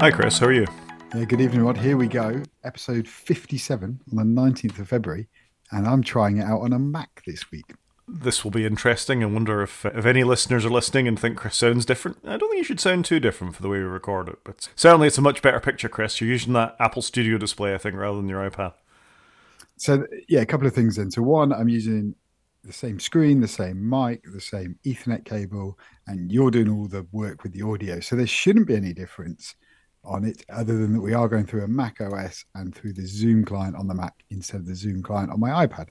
Hi, Chris. How are you? Yeah, good evening, Rod. Here we go. Episode 57 on the 19th of February. And I'm trying it out on a Mac this week. This will be interesting. I wonder if if any listeners are listening and think Chris sounds different. I don't think you should sound too different for the way we record it, but certainly it's a much better picture, Chris. You're using that Apple Studio display, I think, rather than your iPad. So, yeah, a couple of things then. So, one, I'm using the same screen, the same mic, the same Ethernet cable, and you're doing all the work with the audio. So, there shouldn't be any difference on it other than that we are going through a Mac OS and through the Zoom client on the Mac instead of the Zoom client on my iPad.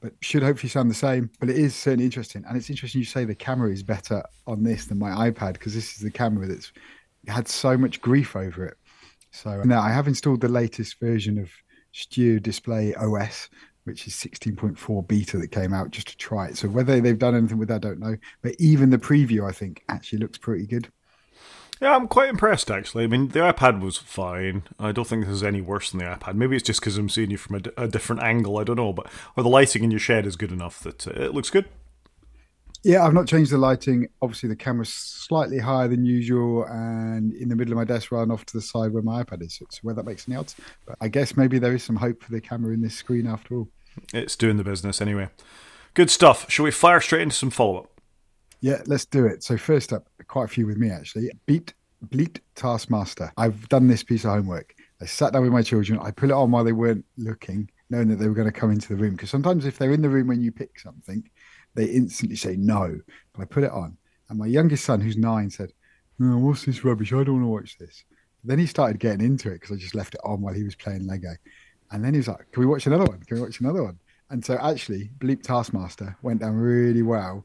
But should hopefully sound the same. But it is certainly interesting. And it's interesting you say the camera is better on this than my iPad because this is the camera that's had so much grief over it. So uh, now I have installed the latest version of Studio Display OS, which is 16.4 beta that came out just to try it. So whether they've done anything with that, I don't know. But even the preview, I think, actually looks pretty good. Yeah, I'm quite impressed actually. I mean, the iPad was fine. I don't think this is any worse than the iPad. Maybe it's just because I'm seeing you from a, d- a different angle. I don't know, but or the lighting in your shed is good enough that uh, it looks good. Yeah, I've not changed the lighting. Obviously, the camera's slightly higher than usual, and in the middle of my desk, rather than off to the side where my iPad is. So where that makes any odds. But I guess maybe there is some hope for the camera in this screen after all. It's doing the business anyway. Good stuff. Shall we fire straight into some follow up? Yeah, let's do it. So first up, quite a few with me actually. Beat Bleep Taskmaster. I've done this piece of homework. I sat down with my children. I put it on while they weren't looking, knowing that they were going to come into the room. Because sometimes if they're in the room when you pick something, they instantly say no. But I put it on, and my youngest son, who's nine, said, oh, "What's this rubbish? I don't want to watch this." But Then he started getting into it because I just left it on while he was playing Lego. And then he was like, "Can we watch another one? Can we watch another one?" And so actually, Bleep Taskmaster went down really well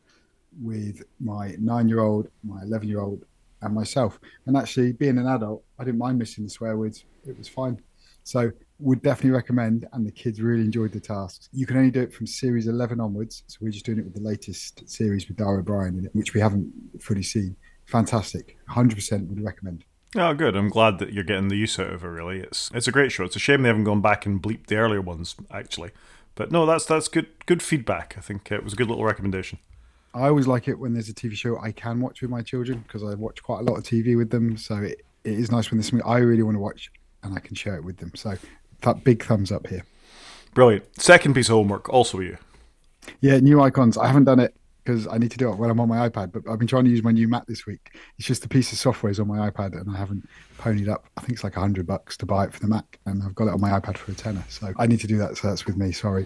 with my nine-year-old, my eleven-year-old, and myself. And actually, being an adult, I didn't mind missing the swear words. It was fine. So, would definitely recommend. And the kids really enjoyed the tasks. You can only do it from series 11 onwards. So, we're just doing it with the latest series with Dara Ó Briain in it, which we haven't fully seen. Fantastic. 100% would recommend. Oh, good. I'm glad that you're getting the use out of it. Really, it's it's a great show. It's a shame they haven't gone back and bleeped the earlier ones, actually. But no, that's that's good good feedback. I think it was a good little recommendation. I always like it when there's a TV show I can watch with my children because I watch quite a lot of TV with them. So it, it is nice when there's something I really want to watch and I can share it with them. So that big thumbs up here. Brilliant. Second piece of homework, also you. Yeah, new icons. I haven't done it because I need to do it when I'm on my iPad, but I've been trying to use my new Mac this week. It's just a piece of software is on my iPad and I haven't ponied up. I think it's like a hundred bucks to buy it for the Mac and I've got it on my iPad for a tenner. So I need to do that. So that's with me. Sorry.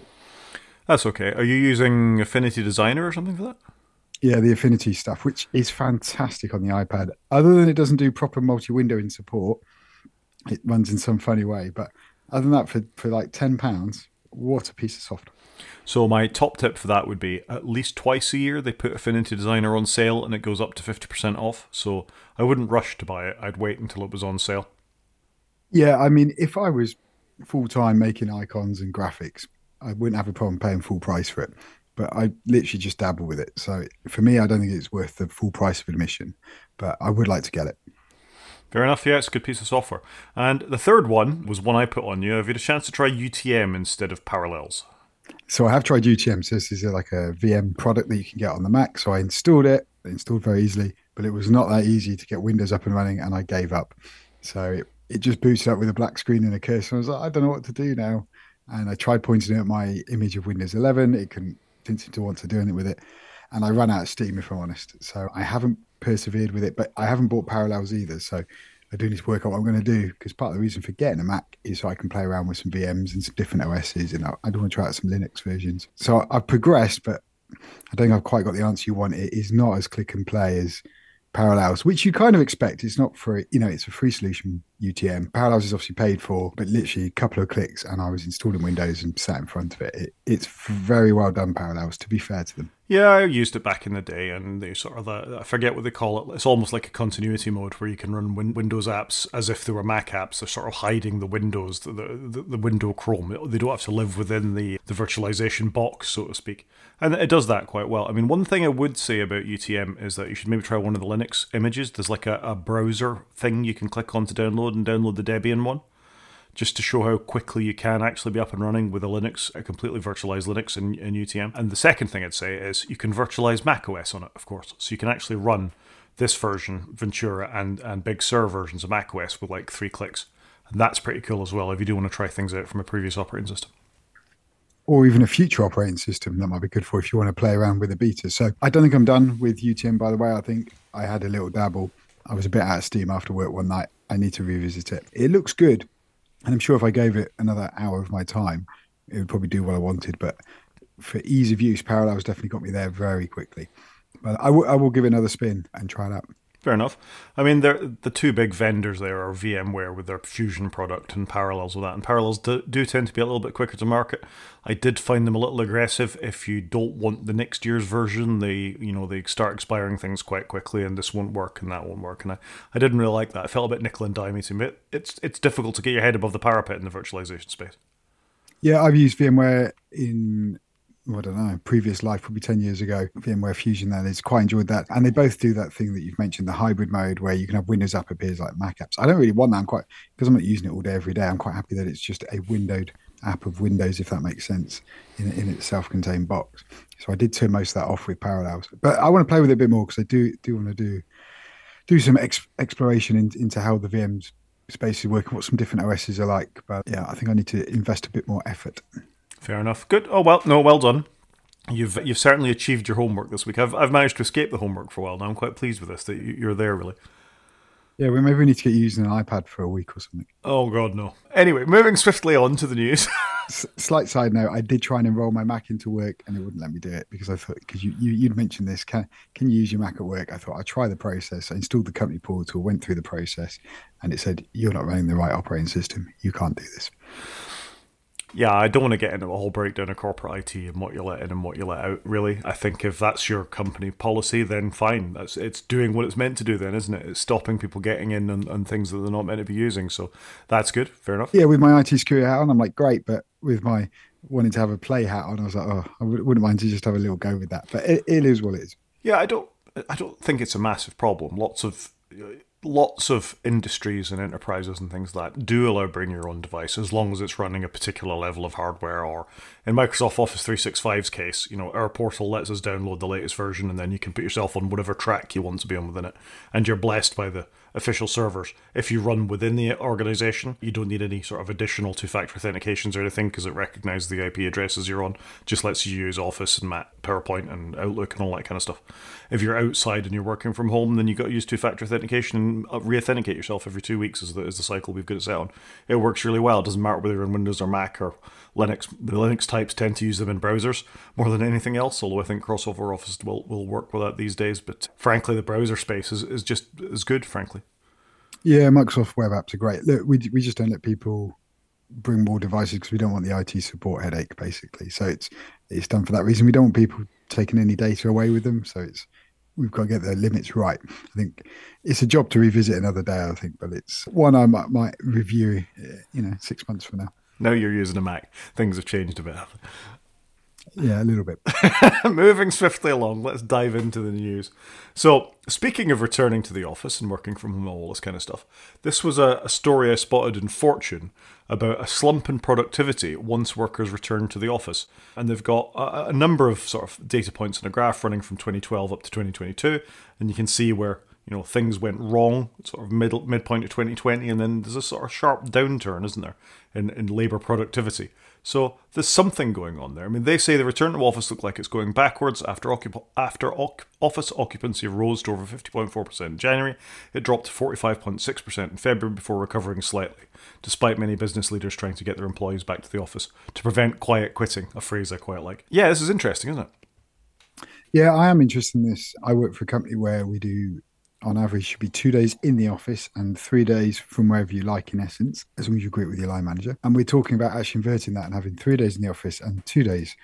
That's okay. Are you using Affinity Designer or something for that? Yeah, the Affinity stuff, which is fantastic on the iPad. Other than it doesn't do proper multi-windowing support, it runs in some funny way. But other than that, for, for like ten pounds, what a piece of software. So my top tip for that would be at least twice a year they put Affinity Designer on sale and it goes up to 50% off. So I wouldn't rush to buy it. I'd wait until it was on sale. Yeah, I mean, if I was full time making icons and graphics, I wouldn't have a problem paying full price for it. But I literally just dabble with it. So for me, I don't think it's worth the full price of admission, but I would like to get it. Fair enough, yeah, it's a good piece of software. And the third one was one I put on you. Have you had a chance to try UTM instead of Parallels? So I have tried UTM. So this is like a VM product that you can get on the Mac. So I installed it, it installed very easily, but it was not that easy to get Windows up and running, and I gave up. So it, it just booted up with a black screen and a cursor. I was like, I don't know what to do now. And I tried pointing at my image of Windows 11. It couldn't didn't seem to want to do anything with it. And I ran out of steam, if I'm honest. So I haven't persevered with it, but I haven't bought Parallels either. So I do need to work out what I'm going to do because part of the reason for getting a Mac is so I can play around with some VMs and some different OSs, and I, I do want to try out some Linux versions. So I've progressed, but I don't think I've quite got the answer you want. It is not as click and play as Parallels, which you kind of expect. It's not for you know, it's a free solution UTM. Parallels is obviously paid for, but literally a couple of clicks, and I was installing Windows and sat in front of it. it it's very well done. Parallels, to be fair to them. Yeah, I used it back in the day, and they sort of the, I forget what they call it. It's almost like a continuity mode where you can run win- Windows apps as if they were Mac apps. They're sort of hiding the Windows, the, the, the window Chrome. They don't have to live within the, the virtualization box, so to speak. And it does that quite well. I mean, one thing I would say about UTM is that you should maybe try one of the Linux images. There's like a, a browser thing you can click on to download and download the Debian one just to show how quickly you can actually be up and running with a Linux, a completely virtualized Linux in, in UTM. And the second thing I'd say is you can virtualize macOS on it, of course. So you can actually run this version, Ventura, and, and Big Sur versions of macOS with like three clicks. And that's pretty cool as well if you do want to try things out from a previous operating system. Or even a future operating system that might be good for if you want to play around with the beta. So I don't think I'm done with UTM, by the way. I think I had a little dabble. I was a bit out of steam after work one night. I need to revisit it. It looks good. And I'm sure if I gave it another hour of my time, it would probably do what I wanted. But for ease of use, Parallels definitely got me there very quickly. But I, w- I will give it another spin and try it out. Fair enough. I mean, the two big vendors there are VMware with their Fusion product and Parallels with that. And Parallels do, do, tend to be a little bit quicker to market. I did find them a little aggressive. If you don't want the next year's version, they you know they start expiring things quite quickly, and this won't work and that won't work. And I, I didn't really like that. I felt a bit nickel and dimey to me. It's it's difficult to get your head above the parapet in the virtualization space. Yeah, I've used VMware in I don't know, previous life, probably 10 years ago, VMware Fusion that is quite enjoyed that. And they both do that thing that you've mentioned, the hybrid mode where you can have Windows app appears like Mac apps. I don't really want that. I'm quite, because I'm not using it all day, every day, I'm quite happy that it's just a windowed app of Windows, if that makes sense, in, in its self contained box. So I did turn most of that off with Parallels. But I want to play with it a bit more because I do, do want to do do some ex- exploration in, into how the VMs space is working, what some different OSs are like. But yeah, I think I need to invest a bit more effort. Fair enough. Good. Oh well, no, well done. You've you've certainly achieved your homework this week. I've I've managed to escape the homework for a while now. I'm quite pleased with this that you're there really. Yeah, well, maybe we need to get you using an iPad for a week or something. Oh God, no. Anyway, moving swiftly on to the news. S- slight side note: I did try and enroll my Mac into work, and it wouldn't let me do it because I thought because you, you you'd mentioned this. Can can you use your Mac at work? I thought I'd try the process. I installed the company portal, went through the process, and it said you're not running the right operating system. You can't do this yeah, I don't want to get into a whole breakdown of corporate IT and what you let in and what you let out. Really, I think if that's your company policy, then fine. That's it's doing what it's meant to do. Then, isn't it? It's stopping people getting in and, and things that they're not meant to be using. So that's good. Fair enough. Yeah, with my IT security hat on, I'm like, great. But with my wanting to have a play hat on, I was like, oh, I wouldn't mind to just have a little go with that. But it, it is what it is. Yeah, I don't. I don't think it's a massive problem. Lots of lots of industries and enterprises and things like that do allow bring your own device as long as it's running a particular level of hardware or in Microsoft Office 365's case, you know, our portal lets us download the latest version and then you can put yourself on whatever track you want to be on within it. And you're blessed by the official servers. If you run within the organization, you don't need any sort of additional two factor authentications or anything because it recognizes the IP addresses you're on. Just lets you use Office and PowerPoint and Outlook and all that kind of stuff. If you're outside and you're working from home, then you've got to use two factor authentication and uh, re authenticate yourself every two weeks, is the, is the cycle we've got it set on. It works really well. It doesn't matter whether you're on Windows or Mac or Linux. The Linux types tend to use them in browsers more than anything else, although I think crossover Office will, will work with that these days. But frankly, the browser space is, is just as good, frankly. Yeah, Microsoft web apps are great. Look, we we just don't let people bring more devices because we don't want the IT support headache, basically. So it's it's done for that reason. We don't want people taking any data away with them. So it's we've got to get the limits right. I think it's a job to revisit another day. I think, but it's one I might, might review. Eh, you know, six months from now. Now you're using a Mac. Things have changed a bit. Yeah, a little bit. Moving swiftly along, let's dive into the news. So, speaking of returning to the office and working from home, all this kind of stuff, this was a, a story I spotted in Fortune about a slump in productivity once workers return to the office. And they've got a, a number of sort of data points in a graph running from 2012 up to 2022. And you can see where you know things went wrong sort of middle midpoint of 2020 and then there's a sort of sharp downturn isn't there in, in labor productivity so there's something going on there. I mean, they say the return to office looked like it's going backwards after occup- after office occupancy rose to over 50.4% in January. It dropped to 45.6% in February before recovering slightly, despite many business leaders trying to get their employees back to the office to prevent quiet quitting, a phrase I quite like. Yeah, this is interesting, isn't it? Yeah, I am interested in this. I work for a company where we do on average should be two days in the office and three days from wherever you like in essence as long as you agree with your line manager. And we're talking about actually inverting that and having three days in the office and two days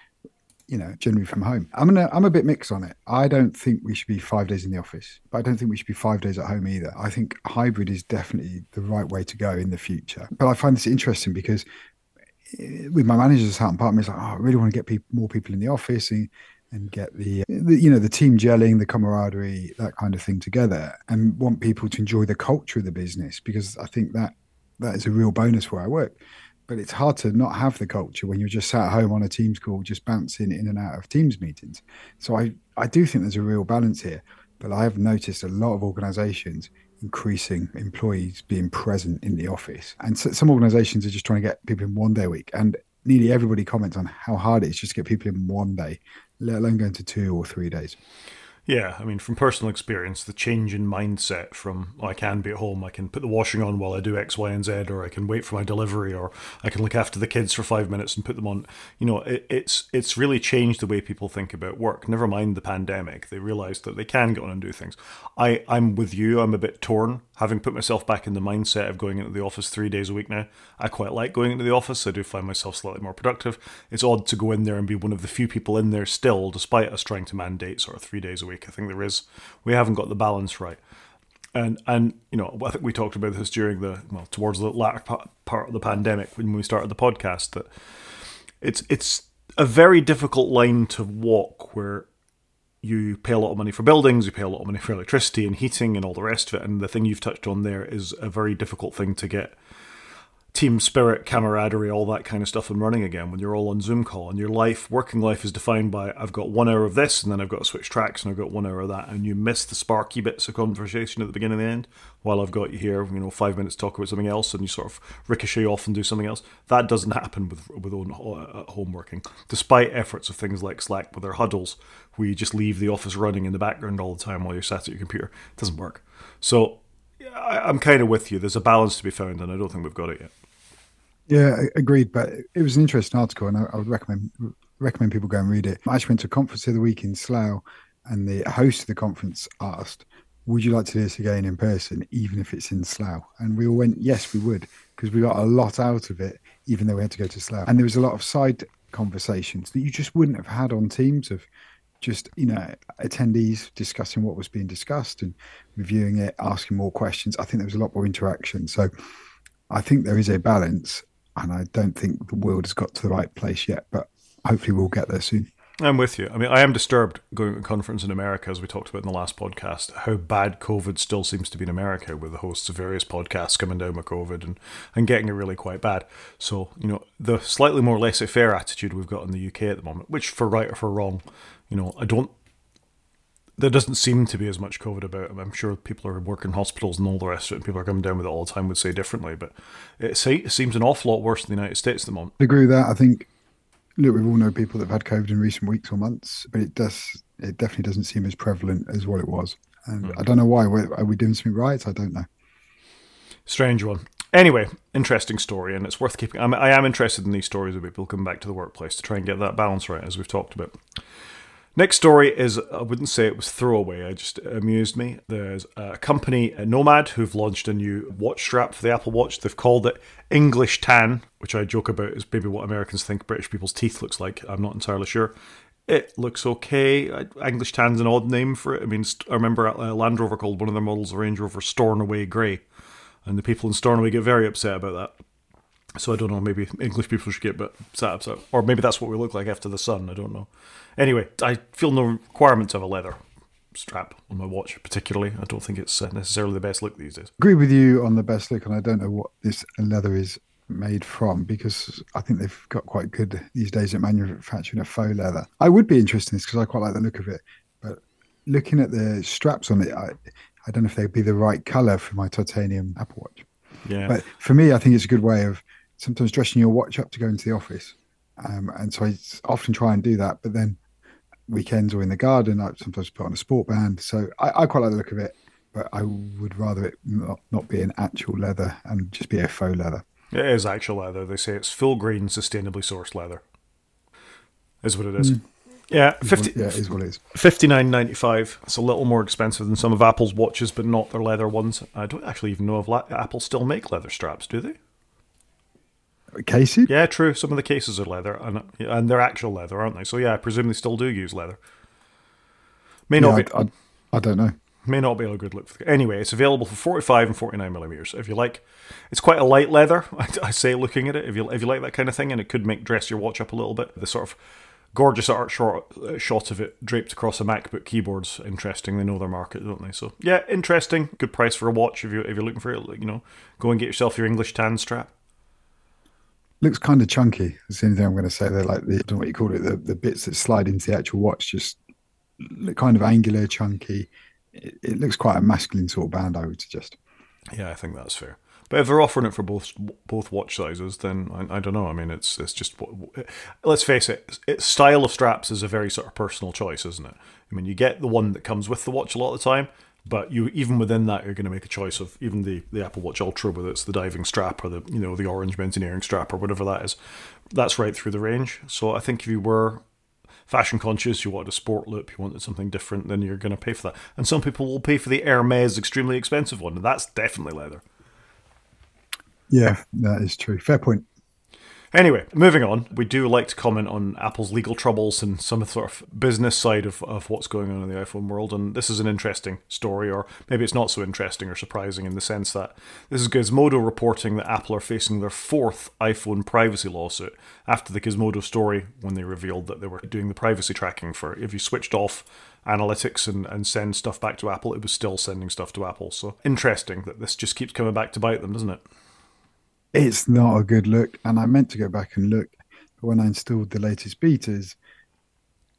you know generally from home. I'm gonna i'm a bit mixed on it. I don't think we should be five days in the office but i don't think we should be five days at home either. I think hybrid is definitely the right way to go in the future. But i find this interesting because eh, with my managers at Park, it's like, oh, I really want to get people, more people in the office. And and get the, the, you know the team gelling the camaraderie that kind of thing together and want people to enjoy the culture of the business because i think that that is a real bonus where i work but it's hard to not have the culture when you're just sat at home on a teams call just bouncing in and out of teams meetings so i i do think there's a real balance here but I have noticed a lot of organizations increasing employees being present in the office. And so, some organizations are just trying to get people in one day a week. And nearly everybody comments on how hard it is just to get people in one day, let alone going to two or three days. Yeah, I mean, from personal experience, the change in mindset from oh, I can be at home, I can put the washing on while I do X, Y, and Z, or I can wait for my delivery, or I can look after the kids for five minutes and put them on. You know, it, it's it's really changed the way people think about work. Never mind the pandemic; they realised that they can go on and do things. I I'm with you. I'm a bit torn having put myself back in the mindset of going into the office three days a week now, I quite like going into the office. I do find myself slightly more productive. It's odd to go in there and be one of the few people in there still, despite us trying to mandate sort of three days a week. I think there is, we haven't got the balance right. And, and you know, I think we talked about this during the, well, towards the latter part of the pandemic when we started the podcast, that it's, it's a very difficult line to walk where you pay a lot of money for buildings, you pay a lot of money for electricity and heating and all the rest of it. And the thing you've touched on there is a very difficult thing to get team spirit, camaraderie, all that kind of stuff and running again when you're all on Zoom call and your life, working life is defined by I've got one hour of this and then I've got to switch tracks and I've got one hour of that and you miss the sparky bits of conversation at the beginning and the end while I've got you here, you know, five minutes talk about something else and you sort of ricochet off and do something else. That doesn't happen with with own, uh, home working, despite efforts of things like Slack with their huddles, where you just leave the office running in the background all the time while you're sat at your computer. It doesn't work. So I'm kind of with you. There's a balance to be found, and I don't think we've got it yet. Yeah, agreed. But it was an interesting article, and I, would recommend recommend people go and read it. I actually went to a conference the week in Slough, and the host of the conference asked, "Would you like to do this again in person, even if it's in Slough?" And we all went, "Yes, we would," because we got a lot out of it, even though we had to go to Slough. And there was a lot of side conversations that you just wouldn't have had on Teams of just you know attendees discussing what was being discussed and reviewing it asking more questions i think there was a lot more interaction so i think there is a balance and I don't think the world has got to the right place yet, but hopefully we'll get there soon. I'm with you. I mean, I am disturbed going to a conference in America, as we talked about in the last podcast, how bad COVID still seems to be in America, with the hosts of various podcasts coming down with COVID and, and getting it really quite bad. So, you know, the slightly more laissez faire attitude we've got in the UK at the moment, which for right or for wrong, you know, I don't there doesn't seem to be as much COVID about. I'm sure people are working hospitals and all the rest of it, and people are coming down with it all the time would say differently, but it, seems an awful lot worse in the United States at the moment. I agree with that. I think, look, we all know people that have had COVID in recent weeks or months, but it does, it definitely doesn't seem as prevalent as what it was. And mm. I don't know why. Are we doing something right? I don't know. Strange one. Anyway, interesting story, and it's worth keeping. I'm, I am interested in these stories of people coming back to the workplace to try and get that balance right, as we've talked about. Next story is I wouldn't say it was throwaway, it just amused me. There's a company, Nomad, who've launched a new watch strap for the Apple Watch. They've called it English Tan, which I joke about is maybe what Americans think British people's teeth looks like. I'm not entirely sure. It looks okay. English Tan's an odd name for it. I mean, I remember uh, Land Rover called one of their models a Range Rover Stornoway Grey, and the people in Stornoway get very upset about that. So I don't know. Maybe English people should get a bit sad upset, or maybe that's what we look like after the sun. I don't know. Anyway, I feel no requirement to have a leather strap on my watch, particularly. I don't think it's uh, necessarily the best look these days. Agree with you on the best look, and I don't know what this leather is made from because I think they've got quite good these days at manufacturing a faux leather. I would be interested in this because I quite like the look of it, but looking at the straps on it, I, I don't know if they'd be the right color for my titanium Apple Watch. Yeah. But for me, I think it's a good way of sometimes dressing your watch up to go into the office. Um, and so I often try and do that. But then weekends or in the garden, I sometimes put on a sport band. So I, I quite like the look of it, but I would rather it not, not be an actual leather and just be a faux leather. It is actual leather. They say it's full grain, sustainably sourced leather. Is what it is. Mm. Yeah, fifty. Yeah, it is what it is. Fifty nine ninety five. It's a little more expensive than some of Apple's watches, but not their leather ones. I don't actually even know if Apple still make leather straps. Do they? Cases? Yeah, true. Some of the cases are leather, and and they're actual leather, aren't they? So yeah, I presume they still do use leather. May not yeah, be. I, I, I, don't know. May not be a good look. For, anyway, it's available for forty-five and forty-nine millimeters. If you like, it's quite a light leather. I, I say, looking at it, if you if you like that kind of thing, and it could make dress your watch up a little bit. The sort of gorgeous art short, uh, shot of it draped across a MacBook keyboard's interesting. They know their market, don't they? So yeah, interesting. Good price for a watch if you if you're looking for it. You know, go and get yourself your English tan strap looks kind of chunky. That's the only thing I'm going to say. They're like the, I don't know what you call it, the, the bits that slide into the actual watch just look kind of angular, chunky. it, it looks quite a masculine sort of band, I would suggest. Yeah, I think that's fair. But if they're offering it for both both watch sizes, then I, I don't know. I mean, it's it's just let's face it, it, style of straps is a very sort of personal choice, isn't it? I mean, you get the one that comes with the watch a lot of the time, but you even within that, you're going to make a choice of even the, the Apple Watch Ultra, whether it's the diving strap or the you know the orange mountaineering strap or whatever that is. That's right through the range. So I think if you were fashion conscious, you wanted a sport loop, you wanted something different, then you're going to pay for that. And some people will pay for the Hermes extremely expensive one, and that's definitely leather. Yeah, that is true. Fair point. Anyway, moving on, we do like to comment on Apple's legal troubles and some sort of business side of, of what's going on in the iPhone world. And this is an interesting story, or maybe it's not so interesting or surprising in the sense that this is Gizmodo reporting that Apple are facing their fourth iPhone privacy lawsuit after the Gizmodo story when they revealed that they were doing the privacy tracking for if you switched off analytics and, and send stuff back to Apple, it was still sending stuff to Apple. So interesting that this just keeps coming back to bite them, doesn't it? It's not a good look. And I meant to go back and look, but when I installed the latest betas,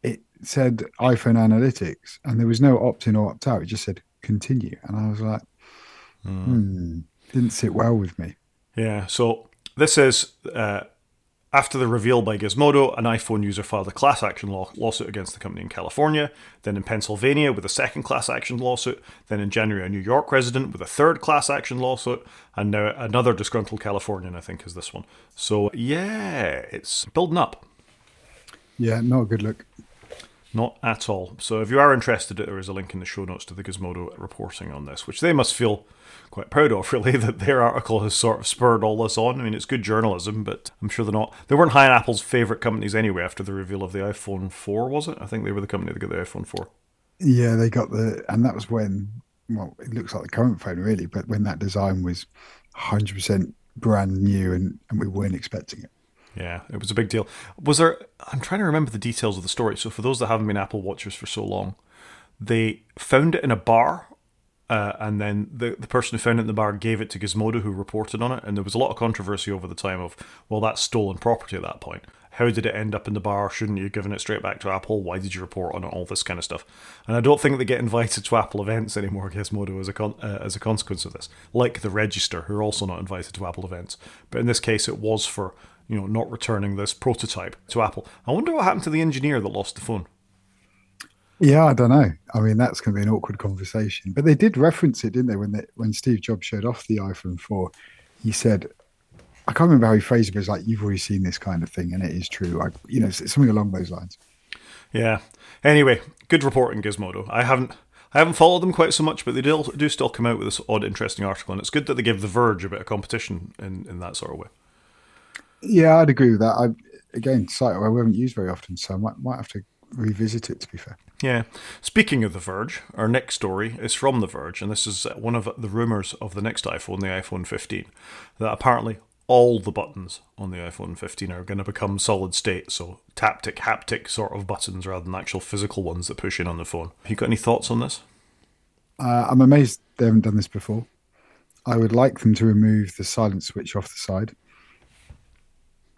it said iPhone analytics, and there was no opt in or opt out. It just said continue, and I was like, mm. hmm, didn't sit well with me. Yeah. So this is uh, after the reveal by Gizmodo, an iPhone user filed a class action law- lawsuit against the company in California, then in Pennsylvania with a second class action lawsuit, then in January a New York resident with a third class action lawsuit, and now another disgruntled Californian, I think, is this one. So yeah, it's building up. Yeah, not a good look. Not at all. So if you are interested, there is a link in the show notes to the Gizmodo reporting on this, which they must feel quite proud of, really, that their article has sort of spurred all this on. I mean, it's good journalism, but I'm sure they're not. They weren't high on Apple's favourite companies anyway after the reveal of the iPhone 4, was it? I think they were the company that got the iPhone 4. Yeah, they got the, and that was when, well, it looks like the current phone, really, but when that design was 100% brand new and, and we weren't expecting it. Yeah, it was a big deal. Was there? I'm trying to remember the details of the story. So, for those that haven't been Apple watchers for so long, they found it in a bar uh, and then the, the person who found it in the bar gave it to Gizmodo, who reported on it. And there was a lot of controversy over the time of, well, that's stolen property at that point. How did it end up in the bar? Shouldn't you have given it straight back to Apple? Why did you report on it? All this kind of stuff. And I don't think they get invited to Apple events anymore, Gizmodo, as a, con- uh, as a consequence of this. Like the Register, who are also not invited to Apple events. But in this case, it was for you know not returning this prototype to Apple. I wonder what happened to the engineer that lost the phone. Yeah, I don't know. I mean, that's going to be an awkward conversation. But they did reference it, didn't they? When they, when Steve Jobs showed off the iPhone 4, he said, I can't remember how he phrased it, but it's like, you've already seen this kind of thing, and it is true. I, you know, something along those lines. Yeah. Anyway, good reporting, Gizmodo. I haven't. I haven't followed them quite so much, but they do, do still come out with this odd, interesting article, and it's good that they give The Verge a bit of competition in, in that sort of way. Yeah, I'd agree with that. I again, site we haven't used very often, so I might might have to revisit it. To be fair. Yeah. Speaking of The Verge, our next story is from The Verge, and this is one of the rumours of the next iPhone, the iPhone 15, that apparently all the buttons on the iPhone 15 are going to become solid state, so taptic, haptic sort of buttons rather than actual physical ones that push in on the phone. Have you got any thoughts on this? Uh, I'm amazed they haven't done this before. I would like them to remove the silent switch off the side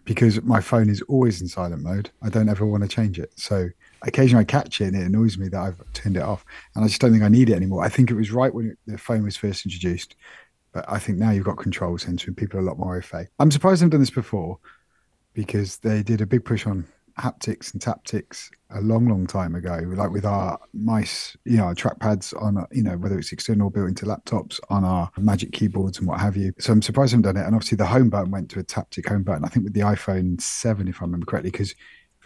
because my phone is always in silent mode. I don't ever want to change it. So occasionally I catch it and it annoys me that I've turned it off. And I just don't think I need it anymore. I think it was right when the phone was first introduced. But I think now you've got control center and people are a lot more au I'm surprised they've done this before because they did a big push on haptics and taptics a long, long time ago, like with our mice, you know, our trackpads on, you know, whether it's external or built into laptops, on our magic keyboards and what have you. So I'm surprised I haven't done it. And obviously the home button went to a taptic home button, I think with the iPhone 7, if I remember correctly, because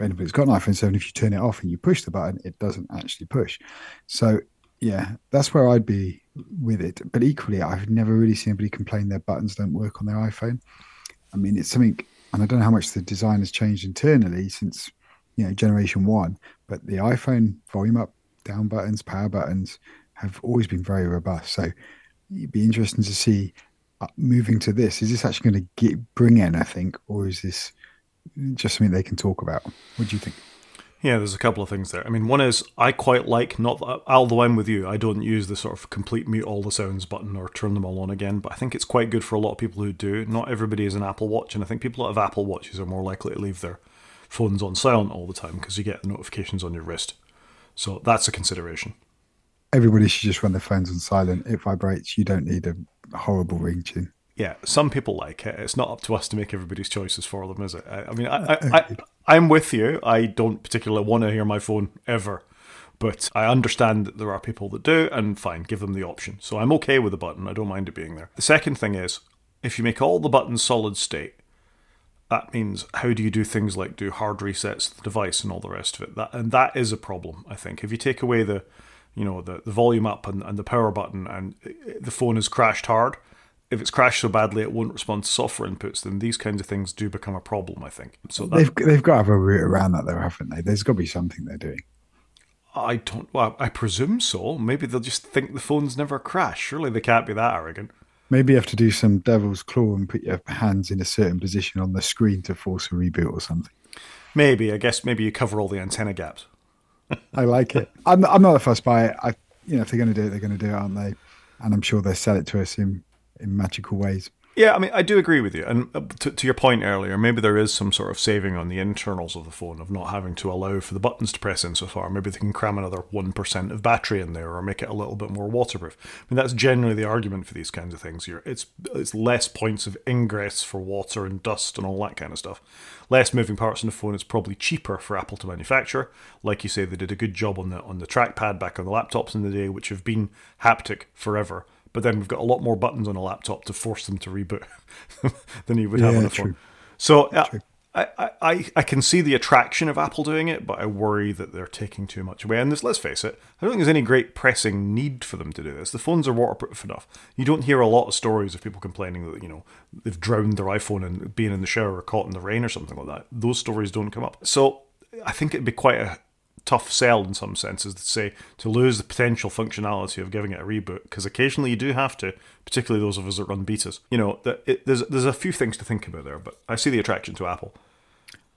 if anybody's got an iPhone 7, if you turn it off and you push the button, it doesn't actually push. So yeah, that's where I'd be with it. But equally, I've never really seen anybody complain their buttons don't work on their iPhone. I mean, it's something, and I don't know how much the design has changed internally since you know generation one, but the iPhone volume up, down buttons, power buttons have always been very robust. So it'd be interesting to see uh, moving to this. Is this actually going to get bring in? I think, or is this just something they can talk about? What do you think? Yeah, there's a couple of things there. I mean, one is I quite like not although I'm with you, I don't use the sort of complete mute all the sounds button or turn them all on again, but I think it's quite good for a lot of people who do. Not everybody is an Apple Watch, and I think people that have Apple Watches are more likely to leave their phones on silent all the time because you get the notifications on your wrist. So that's a consideration. everybody should just run their phones on silent. It vibrates. You don't need a horrible ringtone. Yeah, some people like it. It's not up to us to make everybody's choices for them, is it? I, I mean, I, I, I, am with you. I don't particularly want to hear my phone ever, but I understand that there are people that do, and fine, give them the option. So I'm okay with the button. I don't mind it being there. The second thing is, if you make all the buttons solid state, that means how do you do things like do hard resets to the device and all the rest of it? That and that is a problem. I think if you take away the, you know, the, the volume up and, and the power button, and uh, the phone has crashed hard if it's crashed so badly it won't respond to software inputs, then these kinds of things do become a problem. I think. So that, they've they've got to have a route around that, though, haven't they? There's got to be something they're doing. I don't. Well, I presume so. Maybe they'll just think the phone's never crashed. Surely they can't be that arrogant. Maybe you have to do some devil's claw and put your hands in a certain position on the screen to force a reboot or something. Maybe. I guess maybe you cover all the antenna gaps. I like it. I'm, I'm not a fuss by it. I, you know, if they're going to do it, they're going to do it, aren't they? And I'm sure they'll sell it to us in in magical ways. Yeah, I mean, I do agree with you. And uh, to, to, your point earlier, maybe there is some sort of saving on the internals of the phone of not having to allow for the buttons to press in so far. Maybe they can cram another 1% of battery in there or make it a little bit more waterproof. I mean, that's generally the argument for these kinds of things. You're, it's, it's less points of ingress for water and dust and all that kind of stuff. Less moving parts in the phone is probably cheaper for Apple to manufacture. Like you say, they did a good job on the, on the trackpad back on the laptops in the day, which have been haptic forever but then we've got a lot more buttons on a laptop to force them to reboot than you would have on a phone. So uh, I, I, I can see the attraction of Apple doing it, but I worry that they're taking too much away. And this, let's face it, I don't think there's any great pressing need for them to do this. The phones are waterproof enough. You don't hear a lot of stories of people complaining that you know they've drowned their iPhone and being in the shower or caught in the rain or something like that. Those stories don't come up. So I think it'd be quite a tough sell in some senses to say to lose the potential functionality of giving it a reboot because occasionally you do have to, particularly those of us that run betas. You know, that it, there's there's a few things to think about there, but I see the attraction to Apple.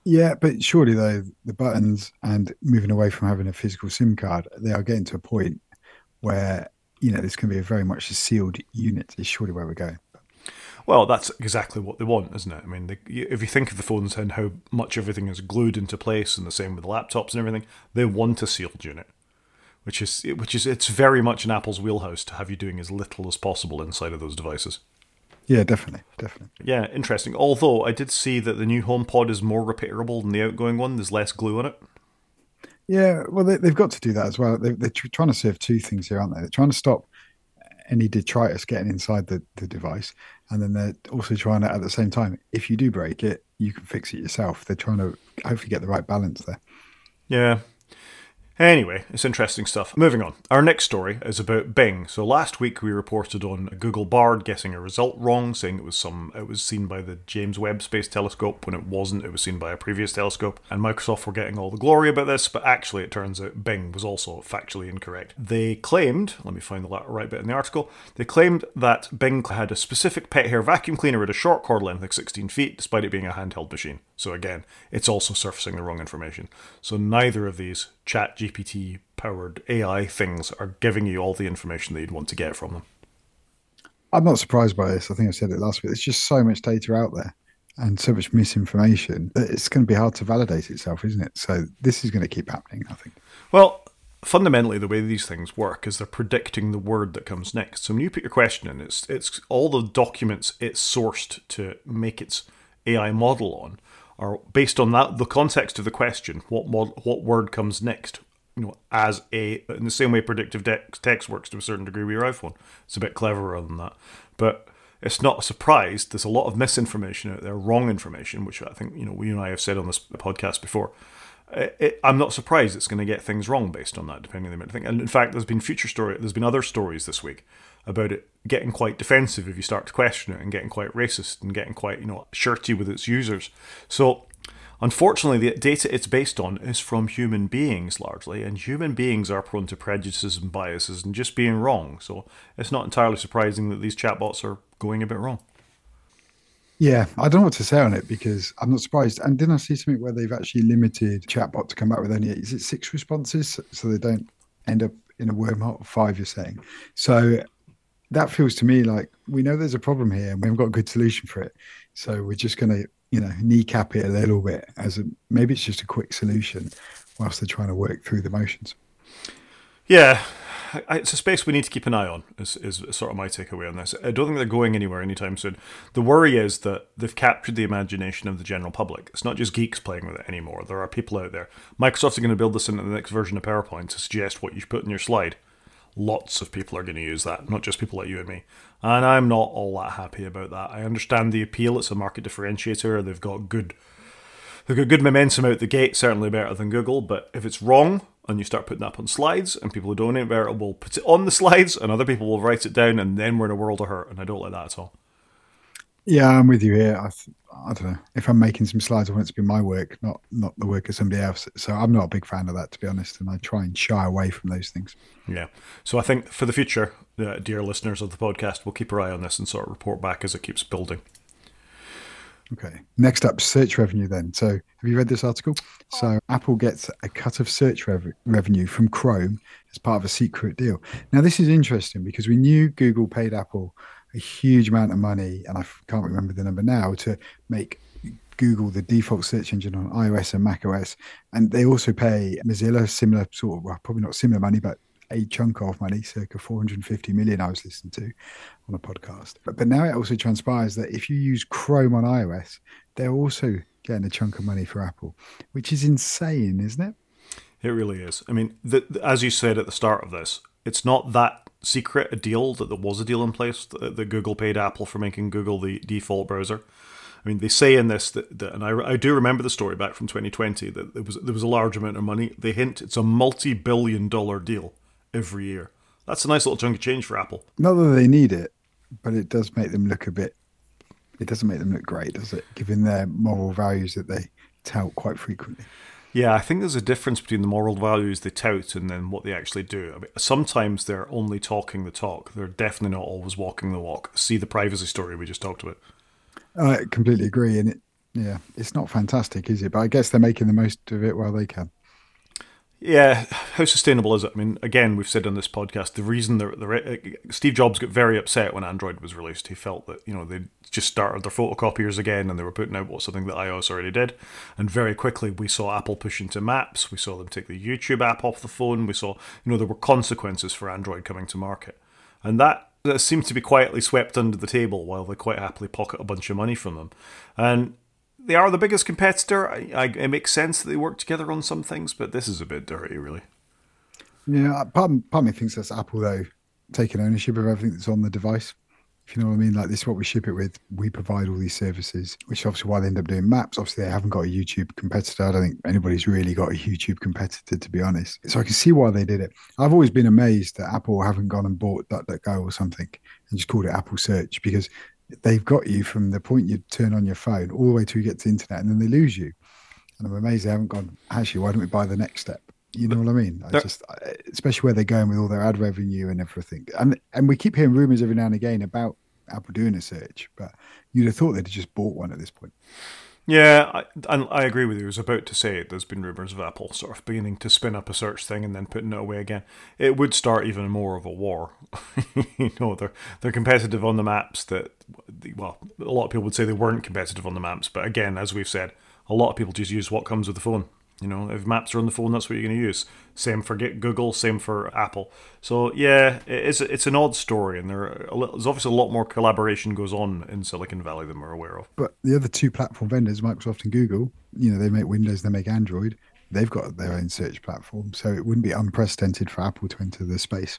Yeah, but surely though the buttons and moving away from having a physical SIM card, they are getting to a point where you know this can be a very much a sealed unit. Is surely where we're going. Well, that's exactly what they want, isn't it? I mean, they, if you think of the phones and how much everything is glued into place, and the same with the laptops and everything, they want a sealed unit, which is which is it's very much in Apple's wheelhouse to have you doing as little as possible inside of those devices. Yeah, definitely, definitely. Yeah, interesting. Although I did see that the new HomePod is more repairable than the outgoing one. There's less glue on it. Yeah, well, they, have got to do that as well. They, are trying to serve two things here, aren't they? They're trying to stop any detritus getting inside the, the device. And then they're also trying to, at the same time, if you do break it, you can fix it yourself. They're trying to hopefully get the right balance there. Yeah, Anyway, it's interesting stuff. Moving on. Our next story is about Bing. So last week we reported on Google Bard guessing a result wrong, saying it was some it was seen by the James Webb Space Telescope when it wasn't. It was seen by a previous telescope, and Microsoft were getting all the glory about this. But actually, it turns out Bing was also factually incorrect. They claimed, let me find the right bit in the article. They claimed that Bing had a specific pet hair vacuum cleaner with a short cord length, like 16 feet, despite it being a handheld machine. So again, it's also surfacing the wrong information. So neither of these chat GPT powered AI things are giving you all the information that you'd want to get from them. I'm not surprised by this. I think I said it last week. There's just so much data out there and so much misinformation that it's going to be hard to validate itself, isn't it? So this is going to keep happening, I think. Well, fundamentally the way these things work is they're predicting the word that comes next. So when you put your question in, it's it's all the documents it's sourced to make its AI model on or based on that the context of the question, what mod, what word comes next? You know, as a in the same way predictive text works to a certain degree with your iPhone. It's a bit cleverer than that, but it's not a surprise. There's a lot of misinformation out there, wrong information, which I think you know we and I have said on this podcast before. It, it, I'm not surprised it's going to get things wrong based on that, depending on the thing. And in fact, there's been future story, there's been other stories this week about it getting quite defensive if you start to question it and getting quite racist and getting quite, you know, shirty with its users. So Unfortunately, the data it's based on is from human beings largely, and human beings are prone to prejudices and biases and just being wrong. So it's not entirely surprising that these chatbots are going a bit wrong. Yeah, I don't know what to say on it because I'm not surprised. And didn't I see something where they've actually limited chatbot to come back with only is it six responses so they don't end up in a wormhole? Five, you're saying. So that feels to me like we know there's a problem here and we haven't got a good solution for it. So we're just going to, you know, kneecap it a little bit as a maybe it's just a quick solution whilst they're trying to work through the motions. Yeah. it's a space we need to keep an eye on. Is is sort of my takeaway on this. I don't think they're going anywhere anytime soon. The worry is that they've captured the imagination of the general public. It's not just geeks playing with it anymore. There are people out there. Microsoft's going to build this into the next version of PowerPoint to suggest what you should put in your slide. Lots of people are going to use that, not just people like you and me. And I'm not all that happy about that. I understand the appeal. It's a market differentiator. They've got good they've got good momentum out the gate, certainly better than Google. But if it's wrong and you start putting that up on slides, and people who don't invert it will put it on the slides, and other people will write it down, and then we're in a world of hurt. And I don't like that at all. Yeah, I'm with you here. I, th- I don't know if I'm making some slides. I want it to be my work, not not the work of somebody else. So I'm not a big fan of that, to be honest. And I try and shy away from those things. Yeah. So I think for the future, uh, dear listeners of the podcast, we'll keep our eye on this and sort of report back as it keeps building. Okay. Next up, search revenue then. So, have you read this article? So, Apple gets a cut of search rev- revenue from Chrome as part of a secret deal. Now, this is interesting because we knew Google paid Apple a huge amount of money, and I can't remember the number now, to make Google the default search engine on iOS and macOS. And they also pay Mozilla similar sort of, well, probably not similar money, but a chunk of money, circa 450 million, I was listening to on a podcast. But, but now it also transpires that if you use Chrome on iOS, they're also getting a chunk of money for Apple, which is insane, isn't it? It really is. I mean, the, the, as you said at the start of this, it's not that secret a deal that there was a deal in place that, that Google paid Apple for making Google the default browser. I mean, they say in this that, that and I, I, do remember the story back from 2020 that there was there was a large amount of money. They hint it's a multi-billion-dollar deal every year. That's a nice little chunk of change for Apple. Not that they need it, but it does make them look a bit. It doesn't make them look great, does it? Given their moral values that they tout quite frequently. Yeah, I think there's a difference between the moral values they tout and then what they actually do. I mean, sometimes they're only talking the talk. They're definitely not always walking the walk. See the privacy story we just talked about. I completely agree, and it, yeah, it's not fantastic, is it? But I guess they're making the most of it while they can. Yeah, how sustainable is it? I mean, again, we've said on this podcast the reason that the uh, Steve Jobs got very upset when Android was released. He felt that you know they just started their photocopiers again and they were putting out what something that iOS already did. And very quickly we saw Apple push into Maps. We saw them take the YouTube app off the phone. We saw you know there were consequences for Android coming to market, and that that seemed to be quietly swept under the table while they quite happily pocket a bunch of money from them. And they are the biggest competitor. I, I, it makes sense that they work together on some things, but this is a bit dirty, really. Yeah, uh, part, part of me thinks that's Apple though taking ownership of everything that's on the device. If you know what I mean, like this is what we ship it with. We provide all these services, which is obviously why they end up doing maps. Obviously, they haven't got a YouTube competitor. I don't think anybody's really got a YouTube competitor, to be honest. So I can see why they did it. I've always been amazed that Apple haven't gone and bought DuckDuckGo or something and just called it Apple Search because they've got you from the point you turn on your phone all the way to you get to the internet and then they lose you. And I'm amazed they haven't gone, actually, why don't we buy the next step? You know what I mean? I just, especially where they're going with all their ad revenue and everything. And and we keep hearing rumors every now and again about Apple doing a search, but you'd have thought they'd have just bought one at this point. Yeah, I, I agree with you. I was about to say there's been rumours of Apple sort of beginning to spin up a search thing and then putting it away again. It would start even more of a war. you know, they're they're competitive on the maps that, well, a lot of people would say they weren't competitive on the maps, but again, as we've said, a lot of people just use what comes with the phone. You know, if maps are on the phone, that's what you're going to use. Same for Google, same for Apple. So yeah, it's it's an odd story, and there there's obviously a lot more collaboration goes on in Silicon Valley than we're aware of. But the other two platform vendors, Microsoft and Google, you know, they make Windows, they make Android. They've got their own search platform, so it wouldn't be unprecedented for Apple to enter the space.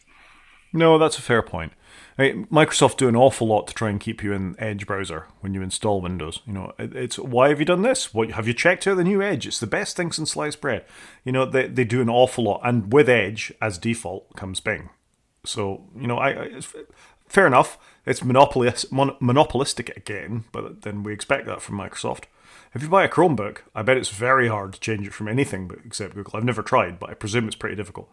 No, that's a fair point. Microsoft do an awful lot to try and keep you in Edge browser when you install Windows. You know, it's why have you done this? What have you checked out the new Edge? It's the best thing since sliced bread. You know, they they do an awful lot, and with Edge as default comes Bing. So you know, I, I fair enough. It's monopoly, mon, monopolistic again, but then we expect that from Microsoft. If you buy a Chromebook, I bet it's very hard to change it from anything except Google. I've never tried, but I presume it's pretty difficult.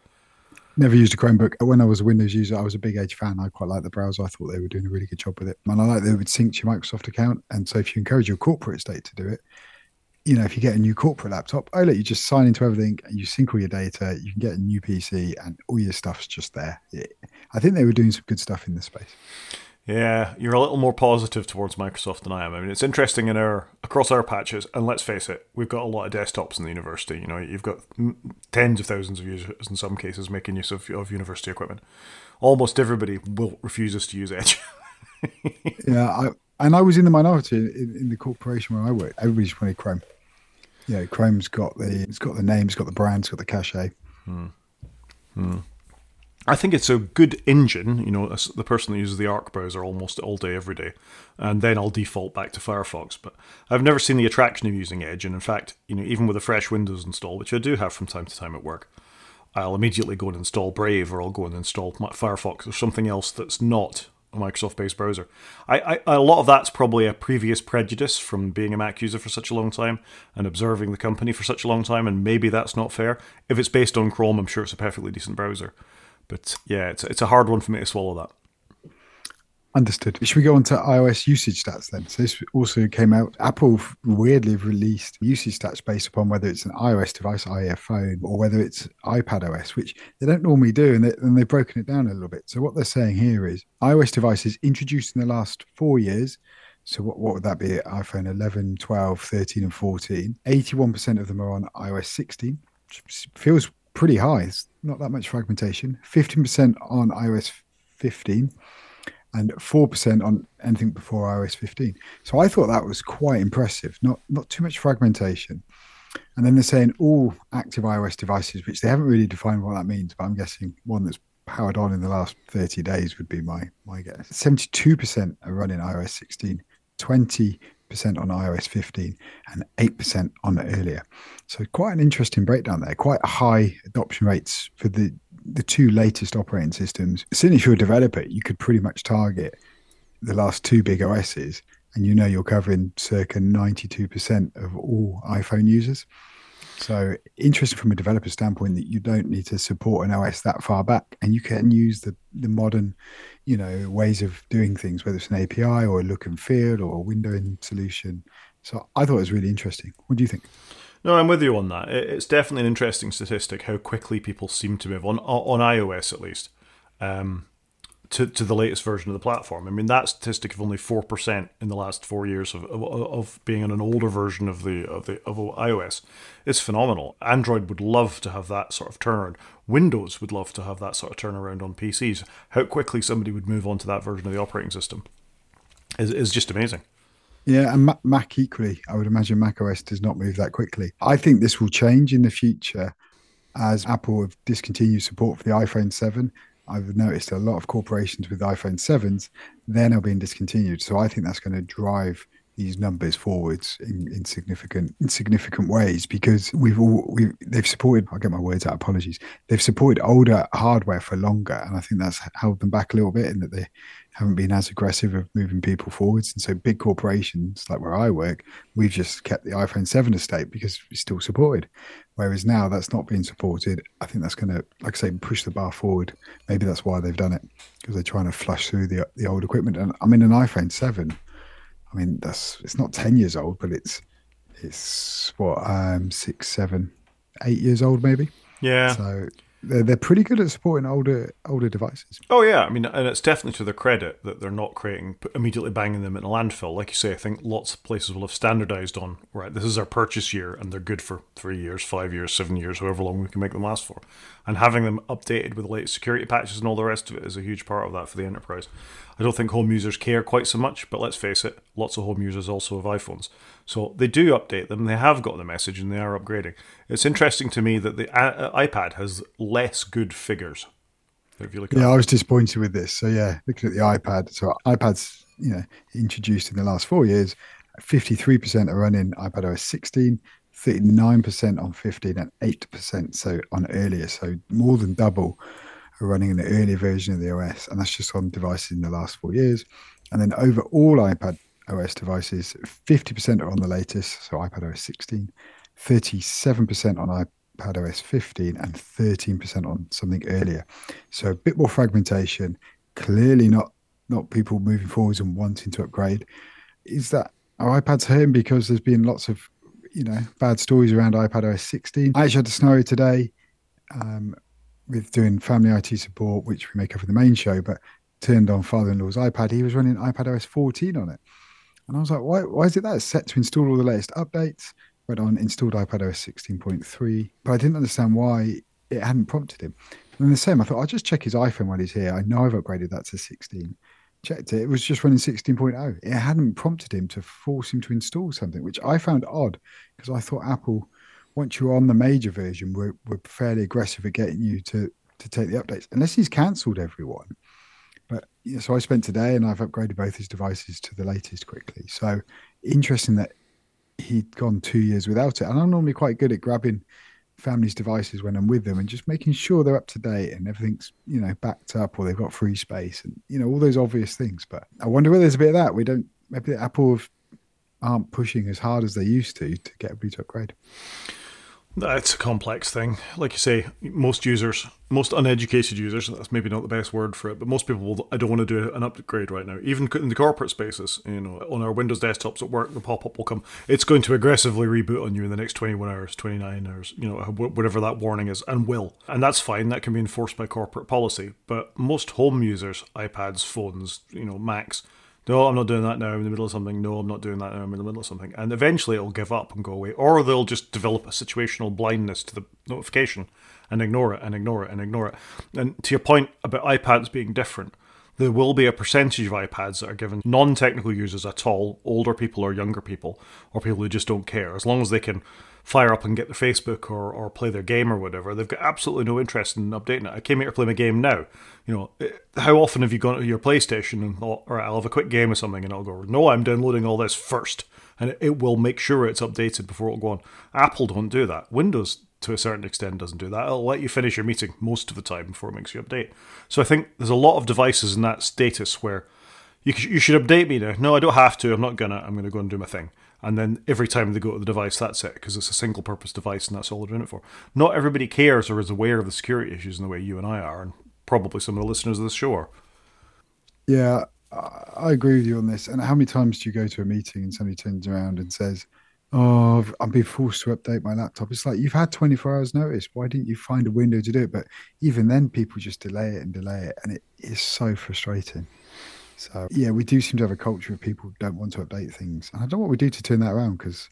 Never used a Chromebook. When I was a Windows user, I was a big Edge fan. I quite liked the browser. I thought they were doing a really good job with it. And I like that they would sync to your Microsoft account. And so if you encourage your corporate estate to do it, you know, if you get a new corporate laptop, oh, look, you just sign into everything and you sync all your data. You can get a new PC and all your stuff's just there. I think they were doing some good stuff in this space. Yeah, you're a little more positive towards Microsoft than I am. I mean, it's interesting in our across our patches, and let's face it, we've got a lot of desktops in the university. You know, you've got tens of thousands of users in some cases making use of, of university equipment. Almost everybody will refuses to use Edge. yeah, I, and I was in the minority in, in the corporation where I work. Everybody's wanted Chrome. Yeah, Chrome's got the it's got the name, it's got the brand, it's got the cachet. Hmm. Hmm. I think it's a good engine. You know, the person that uses the Arc browser almost all day, every day, and then I'll default back to Firefox. But I've never seen the attraction of using Edge, and in fact, you know, even with a fresh Windows install, which I do have from time to time at work, I'll immediately go and install Brave, or I'll go and install Firefox or something else that's not a Microsoft-based browser. I, I, a lot of that's probably a previous prejudice from being a Mac user for such a long time and observing the company for such a long time, and maybe that's not fair. If it's based on Chrome, I'm sure it's a perfectly decent browser. But yeah, it's it's a hard one for me to swallow that. Understood. Should we go on to iOS usage stats then? So this also came out. Apple weirdly released usage stats based upon whether it's an iOS device, iPhone, or whether it's iPad OS, which they don't normally do, and, they, and they've broken it down a little bit. So what they're saying here is iOS devices introduced in the last four years. So what, what would that be? iPhone 11, 12, 13, and 14. 81% of them are on iOS 16, which feels pretty high. It's not that much fragmentation. 15% on iOS 15 and 4% on anything before iOS 15. So I thought that was quite impressive. Not not too much fragmentation. And then they're saying all active iOS devices, which they haven't really defined what that means, but I'm guessing one that's powered on in the last 30 days would be my my guess. 72% are running iOS 16, 20 percent on iOS 15 and 8% on earlier. So quite an interesting breakdown there. Quite high adoption rates for the the two latest operating systems. As soon as you're a developer, you could pretty much target the last two big OSs, and you know you're covering circa 92% of all iPhone users. So interesting from a developer standpoint that you don't need to support an OS that far back, and you can use the the modern, you know, ways of doing things, whether it's an API or a look and feel or a windowing solution. So I thought it was really interesting. What do you think? No, I'm with you on that. It's definitely an interesting statistic how quickly people seem to move on on iOS at least. Um, to, to the latest version of the platform. I mean, that statistic of only four percent in the last four years of, of, of being on an older version of the of the of iOS is phenomenal. Android would love to have that sort of turnaround. Windows would love to have that sort of turnaround on PCs. How quickly somebody would move on to that version of the operating system is is just amazing. Yeah, and Mac equally. I would imagine Mac OS does not move that quickly. I think this will change in the future as Apple have discontinued support for the iPhone 7 I've noticed a lot of corporations with iPhone 7s, they're now being discontinued. So I think that's going to drive these numbers forwards in, in significant in significant ways because we've all we they've supported I'll get my words out apologies they've supported older hardware for longer and I think that's held them back a little bit in that they haven't been as aggressive of moving people forwards. And so big corporations like where I work we've just kept the iPhone 7 estate because it's still supported. Whereas now that's not being supported. I think that's going to like I say push the bar forward. Maybe that's why they've done it because they're trying to flush through the the old equipment. And I mean an iPhone 7 I mean, that's it's not ten years old, but it's it's what um six, seven, eight years old, maybe. Yeah. So they're, they're pretty good at supporting older older devices. Oh yeah, I mean, and it's definitely to their credit that they're not creating immediately banging them in a landfill. Like you say, I think lots of places will have standardized on right. This is our purchase year, and they're good for three years, five years, seven years, however long we can make them last for. And having them updated with the latest security patches and all the rest of it is a huge part of that for the enterprise. I don't think home users care quite so much, but let's face it, lots of home users also have iPhones. So they do update them, they have got the message, and they are upgrading. It's interesting to me that the uh, iPad has less good figures. If you look yeah, I was disappointed with this. So yeah, looking at the iPad, so iPads, you know, introduced in the last four years, 53% are running iPadOS 16, 39% on 15, and 8% so on earlier. So more than double are running an earlier version of the OS, and that's just on devices in the last four years. And then over all iPad OS devices, 50% are on the latest, so iPad OS 16, 37% on iPad OS 15, and 13% on something earlier. So a bit more fragmentation. Clearly not not people moving forwards and wanting to upgrade. Is that our iPads hurting because there's been lots of you know bad stories around iPad OS 16? I actually had a scenario today um, with doing family IT support, which we make up for the main show, but turned on father-in-law's iPad. He was running iPad OS 14 on it, and I was like, why? Why is it that? It's set to install all the latest updates. Went on installed iPad OS 16.3, but I didn't understand why it hadn't prompted him. And the same, I thought I'll just check his iPhone while he's here. I know I've upgraded that to 16. Checked it. It was just running 16.0. It hadn't prompted him to force him to install something, which I found odd because I thought Apple, once you're on the major version, we're, we're fairly aggressive at getting you to to take the updates, unless he's cancelled everyone. But so I spent today and I've upgraded both his devices to the latest quickly. So interesting that he'd gone two years without it. And I'm normally quite good at grabbing family's devices when I'm with them and just making sure they're up to date and everything's, you know, backed up or they've got free space and, you know, all those obvious things. But I wonder whether there's a bit of that. We don't, maybe Apple aren't pushing as hard as they used to to get everybody to upgrade. It's a complex thing. Like you say, most users, most uneducated users, that's maybe not the best word for it, but most people will, I don't want to do an upgrade right now. Even in the corporate spaces, you know, on our Windows desktops at work, the pop up will come. It's going to aggressively reboot on you in the next 21 hours, 29 hours, you know, whatever that warning is, and will. And that's fine. That can be enforced by corporate policy. But most home users, iPads, phones, you know, Macs, no, I'm not doing that now. I'm in the middle of something. No, I'm not doing that now. I'm in the middle of something. And eventually it'll give up and go away. Or they'll just develop a situational blindness to the notification and ignore it and ignore it and ignore it. And to your point about iPads being different, there will be a percentage of iPads that are given non technical users at all, older people or younger people, or people who just don't care. As long as they can fire up and get their Facebook or, or play their game or whatever. They've got absolutely no interest in updating it. I came here to play my game now. You know, eh, how often have you gone to your PlayStation and thought, all right, I'll have a quick game or something, and I'll go, no, I'm downloading all this first, and it, will make sure it's updated before it'll go on. Apple don't do that. Windows, to a certain extent, doesn't do that. It'll let you finish your meeting most of the time before it makes you update. So I think there's a lot of devices in that status where you, you should update me now. No, I don't have to. I'm not gonna. I'm gonna go and do my thing and then every time they go to the device, that's it, because it's a single purpose device and that's all they're doing it for. Not everybody cares or is aware of the security issues in the way you and I are, and probably some of the listeners of this show are. Yeah, I agree with you on this. And how many times do you go to a meeting and somebody turns around and says, Oh, I'm being forced to update my laptop. It's like you've had 24 hours notice. Why didn't you find a window to do it? But even then, people just delay it and delay it. And it is so frustrating. So yeah, we do seem to have a culture of people who don't want to update things, and I don't know what we do to turn that around because,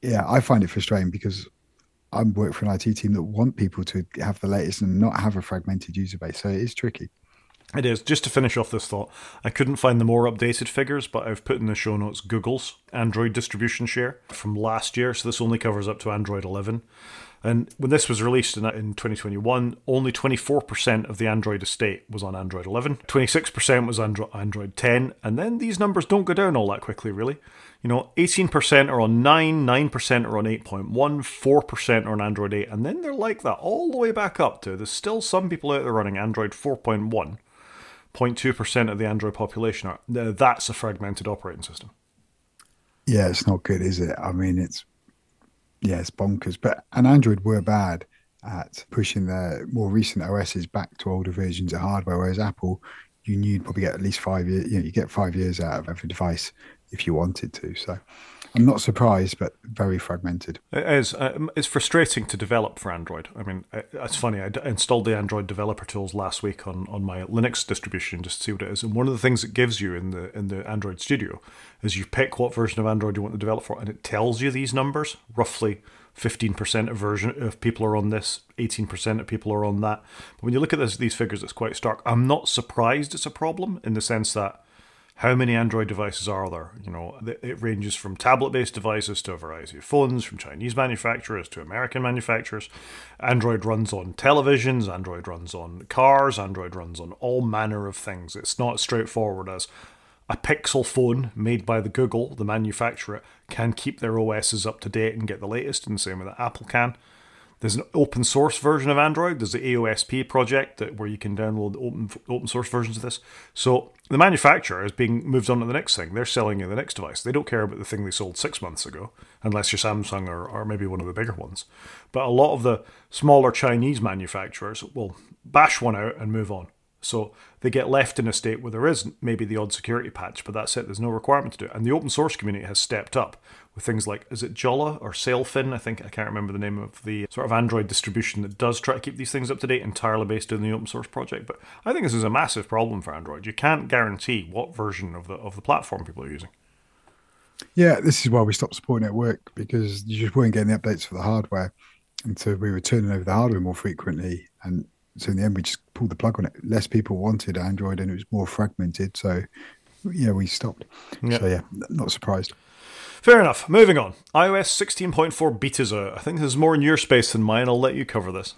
yeah, I find it frustrating because I work for an IT team that want people to have the latest and not have a fragmented user base. So it is tricky. It is. Just to finish off this thought, I couldn't find the more updated figures, but I've put in the show notes Google's Android distribution share from last year. So this only covers up to Android 11. And when this was released in, in 2021, only 24% of the Android estate was on Android 11, 26% was Andro- Android 10, and then these numbers don't go down all that quickly, really. You know, 18% are on 9, 9% are on 8.1, 4% are on Android 8, and then they're like that all the way back up to there's still some people out there running Android 4.1. 0.2% of the Android population are. That's a fragmented operating system. Yeah, it's not good, is it? I mean, it's yeah, it's bonkers. But and Android were bad at pushing their more recent OSs back to older versions of hardware, whereas Apple, you knew you'd probably get at least five years. You know, you get five years out of every device if you wanted to. So I'm not surprised, but very fragmented. It is. Um, it's frustrating to develop for Android. I mean, it's funny. I installed the Android developer tools last week on, on my Linux distribution just to see what it is. And one of the things it gives you in the in the Android Studio is you pick what version of Android you want to develop for, and it tells you these numbers roughly. 15% of version of people are on this, 18% of people are on that. But when you look at this, these figures, it's quite stark. I'm not surprised it's a problem in the sense that how many Android devices are there? You know, it ranges from tablet-based devices to a variety of phones, from Chinese manufacturers to American manufacturers. Android runs on televisions, Android runs on cars, Android runs on all manner of things. It's not straightforward as a Pixel phone made by the Google, the manufacturer, can keep their OSs up to date and get the latest, in the same way that Apple can. There's an open source version of Android. There's the AOSP project that, where you can download open open source versions of this. So the manufacturer is being moved on to the next thing. They're selling you the next device. They don't care about the thing they sold six months ago, unless you're Samsung or, or maybe one of the bigger ones. But a lot of the smaller Chinese manufacturers will bash one out and move on. So they get left in a state where there is maybe the odd security patch, but that's it. There's no requirement to do it. And the open source community has stepped up with things like, is it Jolla or Sailfish? I think I can't remember the name of the sort of Android distribution that does try to keep these things up to date, entirely based on the open source project. But I think this is a massive problem for Android. You can't guarantee what version of the of the platform people are using. Yeah, this is why we stopped supporting it at work because you just weren't getting the updates for the hardware. And so we were turning over the hardware more frequently. And so in the end, we just pulled the plug on it. Less people wanted Android and it was more fragmented. So, yeah, we stopped. So, yeah, not surprised. Fair enough. Moving on. iOS 16.4 beta's out. I think this is more in your space than mine. I'll let you cover this.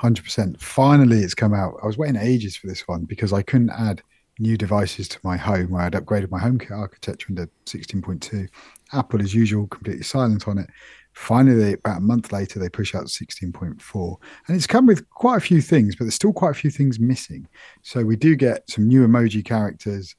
100%. Finally, it's come out. I was waiting ages for this one because I couldn't add new devices to my home where I'd upgraded my HomeKit architecture into 16.2. Apple, as usual, completely silent on it. Finally, about a month later, they push out 16.4. And it's come with quite a few things, but there's still quite a few things missing. So we do get some new emoji characters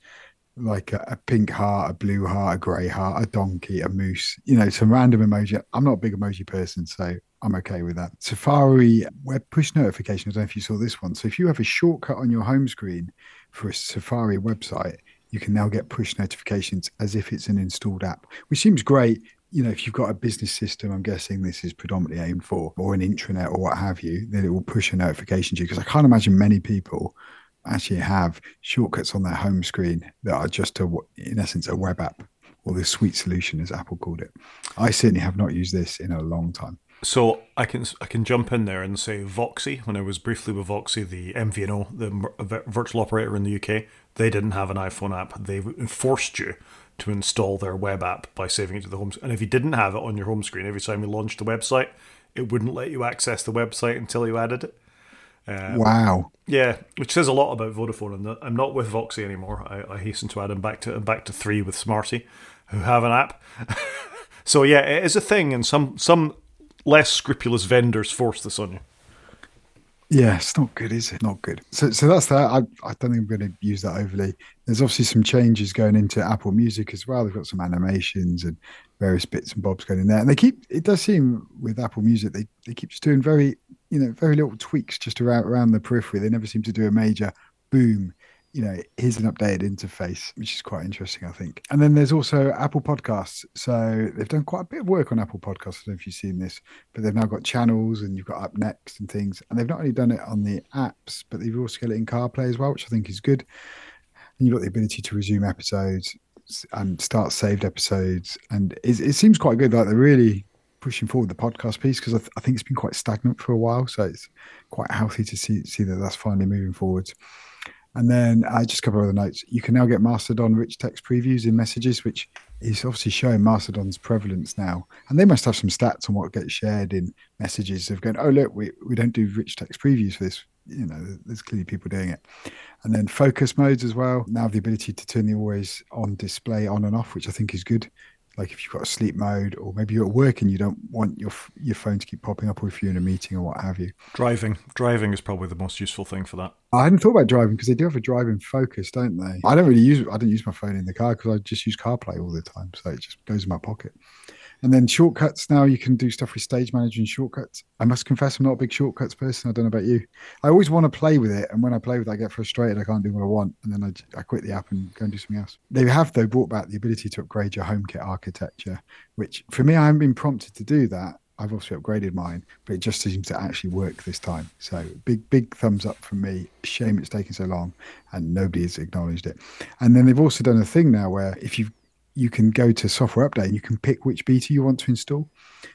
like a, a pink heart, a blue heart, a grey heart, a donkey, a moose, you know, some random emoji. I'm not a big emoji person, so I'm okay with that. Safari web push notification. I don't know if you saw this one. So if you have a shortcut on your home screen for a Safari website, you can now get push notifications as if it's an installed app, which seems great. You know, if you've got a business system, I'm guessing this is predominantly aimed for, or an intranet or what have you, then it will push a notification to you. Because I can't imagine many people actually have shortcuts on their home screen that are just a, in essence, a web app or the sweet solution, as Apple called it. I certainly have not used this in a long time. So I can I can jump in there and say VOXI. When I was briefly with VOXI, the MVNO, the virtual operator in the UK, they didn't have an iPhone app. They forced you to install their web app by saving it to the home. And if you didn't have it on your home screen, every time you launched the website, it wouldn't let you access the website until you added it. Um, wow. Yeah, which says a lot about Vodafone. And I'm not with VOXI anymore. I, I hasten to add them back to I'm back to three with Smarty, who have an app. so yeah, it is a thing, and some some less scrupulous vendors force this on you. Yeah, it's not good, is it? Not good. So, so that's that. I, I don't think I'm going to use that overly. There's obviously some changes going into Apple Music as well. They've got some animations and various bits and bobs going in there, and they keep. It does seem with Apple Music they they keep just doing very you know very little tweaks just around around the periphery. They never seem to do a major boom you know, here's an updated interface, which is quite interesting, I think. And then there's also Apple Podcasts. So they've done quite a bit of work on Apple Podcasts. I don't know if you've seen this, but they've now got channels and you've got Up Next and things. And they've not only done it on the apps, but they've also got it in CarPlay as well, which I think is good. And you've got the ability to resume episodes and start saved episodes. And it, it seems quite good. Like they're really pushing forward the podcast piece because I, th- I, think it's been quite stagnant for a while. So it's quite healthy to see see that that's finally moving forward. And then I uh, just a couple of other notes. You can now get Mastodon rich text previews in messages, which is obviously showing Mastodon's prevalence now. And they must have some stats on what gets shared in messages of going, oh, look, we, we don't do rich text previews for this. You know, there's clearly people doing it. And then focus modes as well. Now the ability to turn the always on display on and off, which I think is good like if you've got a sleep mode or maybe you're at work and you don't want your your phone to keep popping up or if you're in a meeting or what have you. Driving. Driving is probably the most useful thing for that. I hadn't thought about driving because they do have a driving focus don't they? I don't really use i don't use my phone in the car because i just use carplay all the time so it just goes in my pocket and then shortcuts now you can do stuff with stage manager and shortcuts. I must confess I'm not a big shortcuts person. I don't know about you. I always want to play with it, and when I play with it, I get frustrated. I can't do what I want, and then I, I quit the app and go and do something else. They have though brought back the ability to upgrade your HomeKit architecture, which for me I haven't been prompted to do that. I've obviously upgraded mine, but it just seems to actually work this time. So big, big thumbs up from me. Shame it's taken so long and nobody has acknowledged it. And then they've also done a thing now where if you've you can go to software update and you can pick which beta you want to install.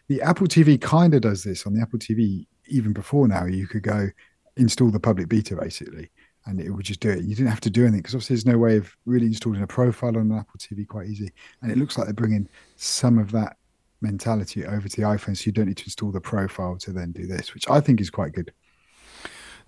The Apple TV kind of does this on the Apple TV even before now. You could go install the public beta basically, and it would just do it. You didn't have to do anything because obviously there's no way of really installing a profile on an Apple TV quite easy. And it looks like they're bringing some of that mentality over to the iPhone, so you don't need to install the profile to then do this, which I think is quite good.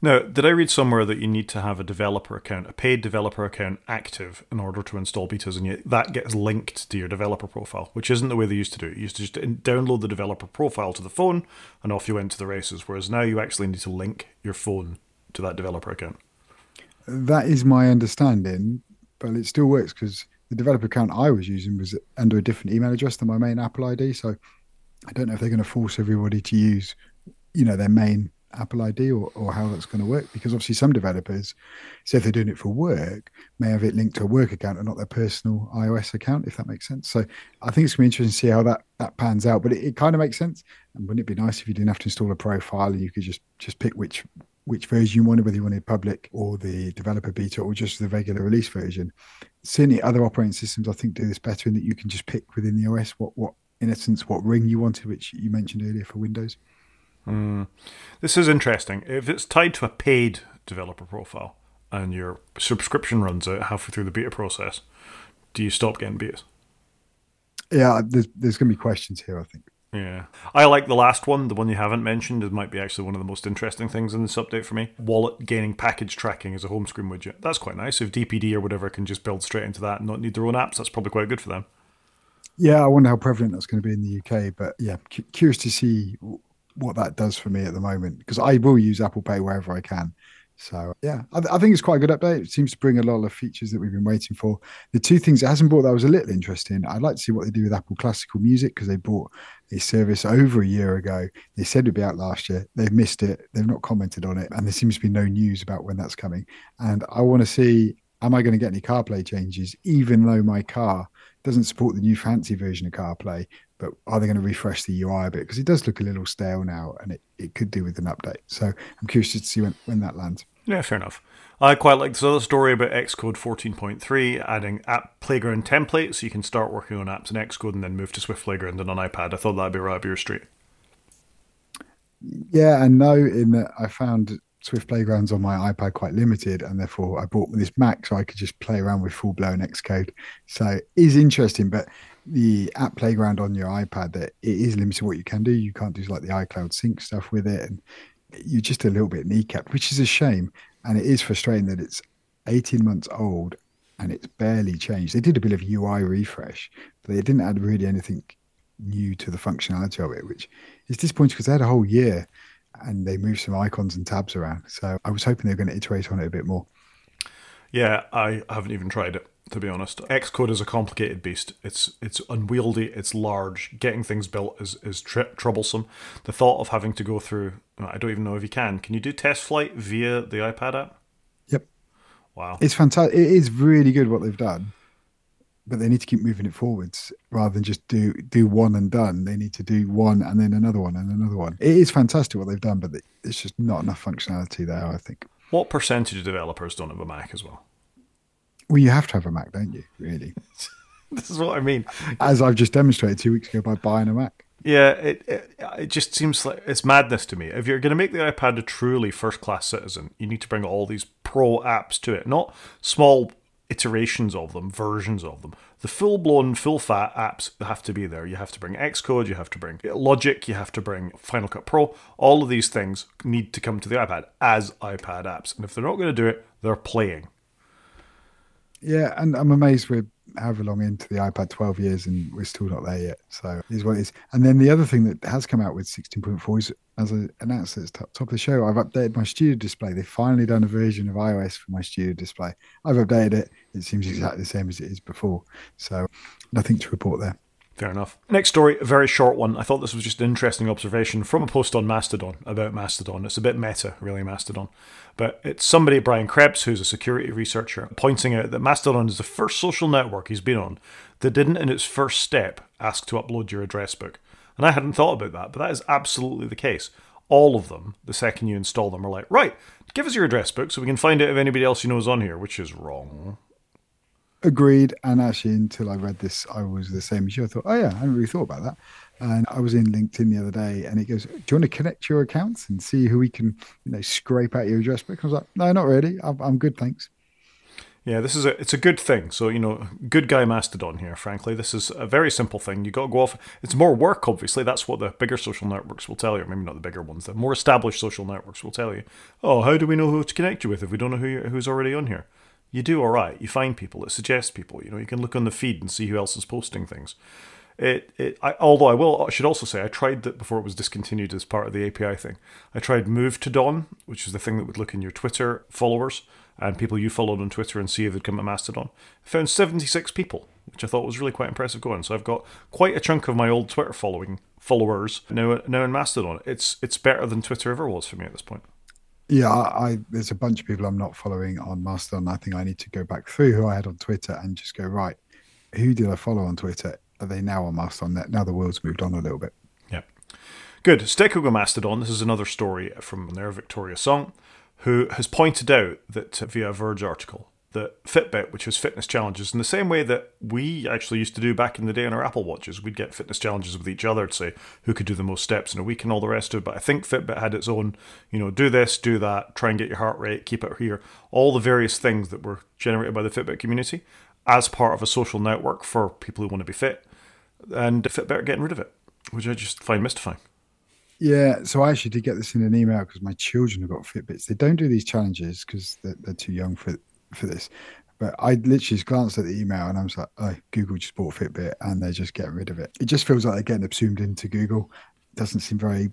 Now, did I read somewhere that you need to have a developer account, a paid developer account, active in order to install betas, and yet that gets linked to your developer profile, which isn't the way they used to do it. You used to just download the developer profile to the phone, and off you went to the races. Whereas now you actually need to link your phone to that developer account. That is my understanding, but it still works because the developer account I was using was under a different email address than my main Apple ID. So I don't know if they're going to force everybody to use, you know, their main Apple ID or, or how that's going to work. Because obviously, some developers, say if they're doing it for work, may have it linked to a work account and not their personal iOS account, if that makes sense. So I think it's going to be interesting to see how that, that pans out. But it, it kind of makes sense. And wouldn't it be nice if you didn't have to install a profile and you could just just pick which which version you wanted, whether you wanted public or the developer beta or just the regular release version. Certainly, other operating systems I think do this better in that you can just pick within the OS what what in essence what ring you wanted, which you mentioned earlier for Windows. Mm. This is interesting. If it's tied to a paid developer profile and your subscription runs out halfway through the beta process, do you stop getting betas? Yeah, there's there's going to be questions here. I think. Yeah. I like the last one, the one you haven't mentioned. It might be actually one of the most interesting things in this update for me. Wallet gaining package tracking as a home screen widget. That's quite nice. If DPD or whatever can just build straight into that and not need their own apps, that's probably quite good for them. Yeah, I wonder how prevalent that's going to be in the UK. But yeah, cu- curious to see what that does for me at the moment because I will use Apple Pay wherever I can. So yeah, I, th- I, think it's quite a good update. It seems to bring a lot of features that we've been waiting for. The two things it hasn't brought that was a little interesting. I'd like to see what they do with Apple Classical Music because they bought a service over a year ago. They said it'd be out last year. They've missed it. They've not commented on it, and there seems to be no news about when that's coming. And I want to see: Am I going to get any CarPlay changes, even though my car doesn't support the new fancy version of CarPlay? But are they going to refresh the UI a bit? Because it does look a little stale now and it, it could do with an update. So I'm curious to see when, when that lands. Yeah, fair enough. I quite like this other story about Xcode 14.3 adding app playground templates so you can start working on apps in Xcode and then move to Swift Playground and on iPad. I thought that'd be right up your street. Yeah, and no, in that I found Swift Playgrounds on my iPad quite limited, and therefore I bought this Mac so I could just play around with full blown Xcode. So it is interesting, but the app playground on your iPad that it is limited what you can do. You can't do like the iCloud sync stuff with it, and you're just a little bit kneecapped, which is a shame. And it is frustrating that it's 18 months old and it's barely changed. They did a bit of UI refresh, but they didn't add really anything new to the functionality of it, which is disappointing because they had a whole year and they moved some icons and tabs around. So I was hoping they were going to iterate on it a bit more. Yeah, I haven't even tried it to be honest. Xcode is a complicated beast. It's it's unwieldy. It's large. Getting things built is is tr- troublesome. The thought of having to go through I don't even know if you can. Can you do test flight via the iPad app? Yep. Wow. It's fantastic. It is really good what they've done, but they need to keep moving it forwards rather than just do do one and done. They need to do one and then another one and another one. It is fantastic what they've done, but it's just not enough functionality there. I think. What percentage of developers don't have a Mac as well? Well, you have to have a Mac, don't you? Really? this is what I mean. As I've just demonstrated two weeks ago by buying a Mac. Yeah, it, it, it just seems like it's madness to me. If you're going to make the iPad a truly first class citizen, you need to bring all these pro apps to it, not small iterations of them, versions of them. The full blown, full fat apps have to be there. You have to bring Xcode, you have to bring Logic, you have to bring Final Cut Pro. All of these things need to come to the iPad as iPad apps. And if they're not going to do it, they're playing. Yeah, and I'm amazed we're however long into the iPad 12 years and we're still not there yet. So is what it is. And then the other thing that has come out with 16.4 is, as I announced at the top, top of the show, I've updated my studio display. They've finally done a version of iOS for my studio display. I've updated it. It seems exactly the same as it is before. So nothing to report there. Fair enough. Next story, a very short one. I thought this was just an interesting observation from a post on Mastodon about Mastodon. It's a bit meta, really, Mastodon. But it's somebody, Brian Krebs, who's a security researcher, pointing out that Mastodon is the first social network he's been on that didn't, in its first step, ask to upload your address book. And I hadn't thought about that, but that is absolutely the case. All of them, the second you install them, are like, right, give us your address book so we can find out if anybody else you know is on here, which is wrong. Agreed. And actually, until I read this, I was the same as you. I thought, oh, yeah, I hadn't really thought about that. And I was in LinkedIn the other day and it goes, Do you want to connect your accounts and see who we can, you know, scrape out your address book? I was like, No, not really. I'm, I'm good, thanks. Yeah, this is a it's a good thing. So you know, good guy Mastodon here. Frankly, this is a very simple thing. You got to go off. It's more work, obviously. That's what the bigger social networks will tell you. Maybe not the bigger ones. The more established social networks will tell you. Oh, how do we know who to connect you with if we don't know who who's already on here? You do all right. You find people. It suggests people. You know, you can look on the feed and see who else is posting things. It, it I, although I will I should also say I tried that before it was discontinued as part of the API thing. I tried Movetodon, which is the thing that would look in your Twitter followers and people you followed on Twitter and see if they'd come to Mastodon. I found 76 people, which I thought was really quite impressive going. So I've got quite a chunk of my old Twitter following followers now now in Mastodon. It's it's better than Twitter ever was for me at this point. Yeah, I, there's a bunch of people I'm not following on Mastodon. I think I need to go back through who I had on Twitter and just go right. Who did I follow on Twitter? Are they now on Mastodon? Now the world's moved on a little bit. Yeah, good. Stick with Mastodon. This is another story from their Victoria Song, who has pointed out that via a Verge article that Fitbit, which has fitness challenges, in the same way that we actually used to do back in the day on our Apple Watches, we'd get fitness challenges with each other to say who could do the most steps in a week and all the rest of it. But I think Fitbit had its own, you know, do this, do that, try and get your heart rate, keep it here, all the various things that were generated by the Fitbit community as part of a social network for people who want to be fit. And Fitbit are getting rid of it, which I just find mystifying. Yeah, so I actually did get this in an email because my children have got Fitbits. They don't do these challenges because they're, they're too young for for this. But I literally just glanced at the email and I was like, oh, Google just bought Fitbit and they're just getting rid of it. It just feels like they're getting assumed into Google. Doesn't seem very,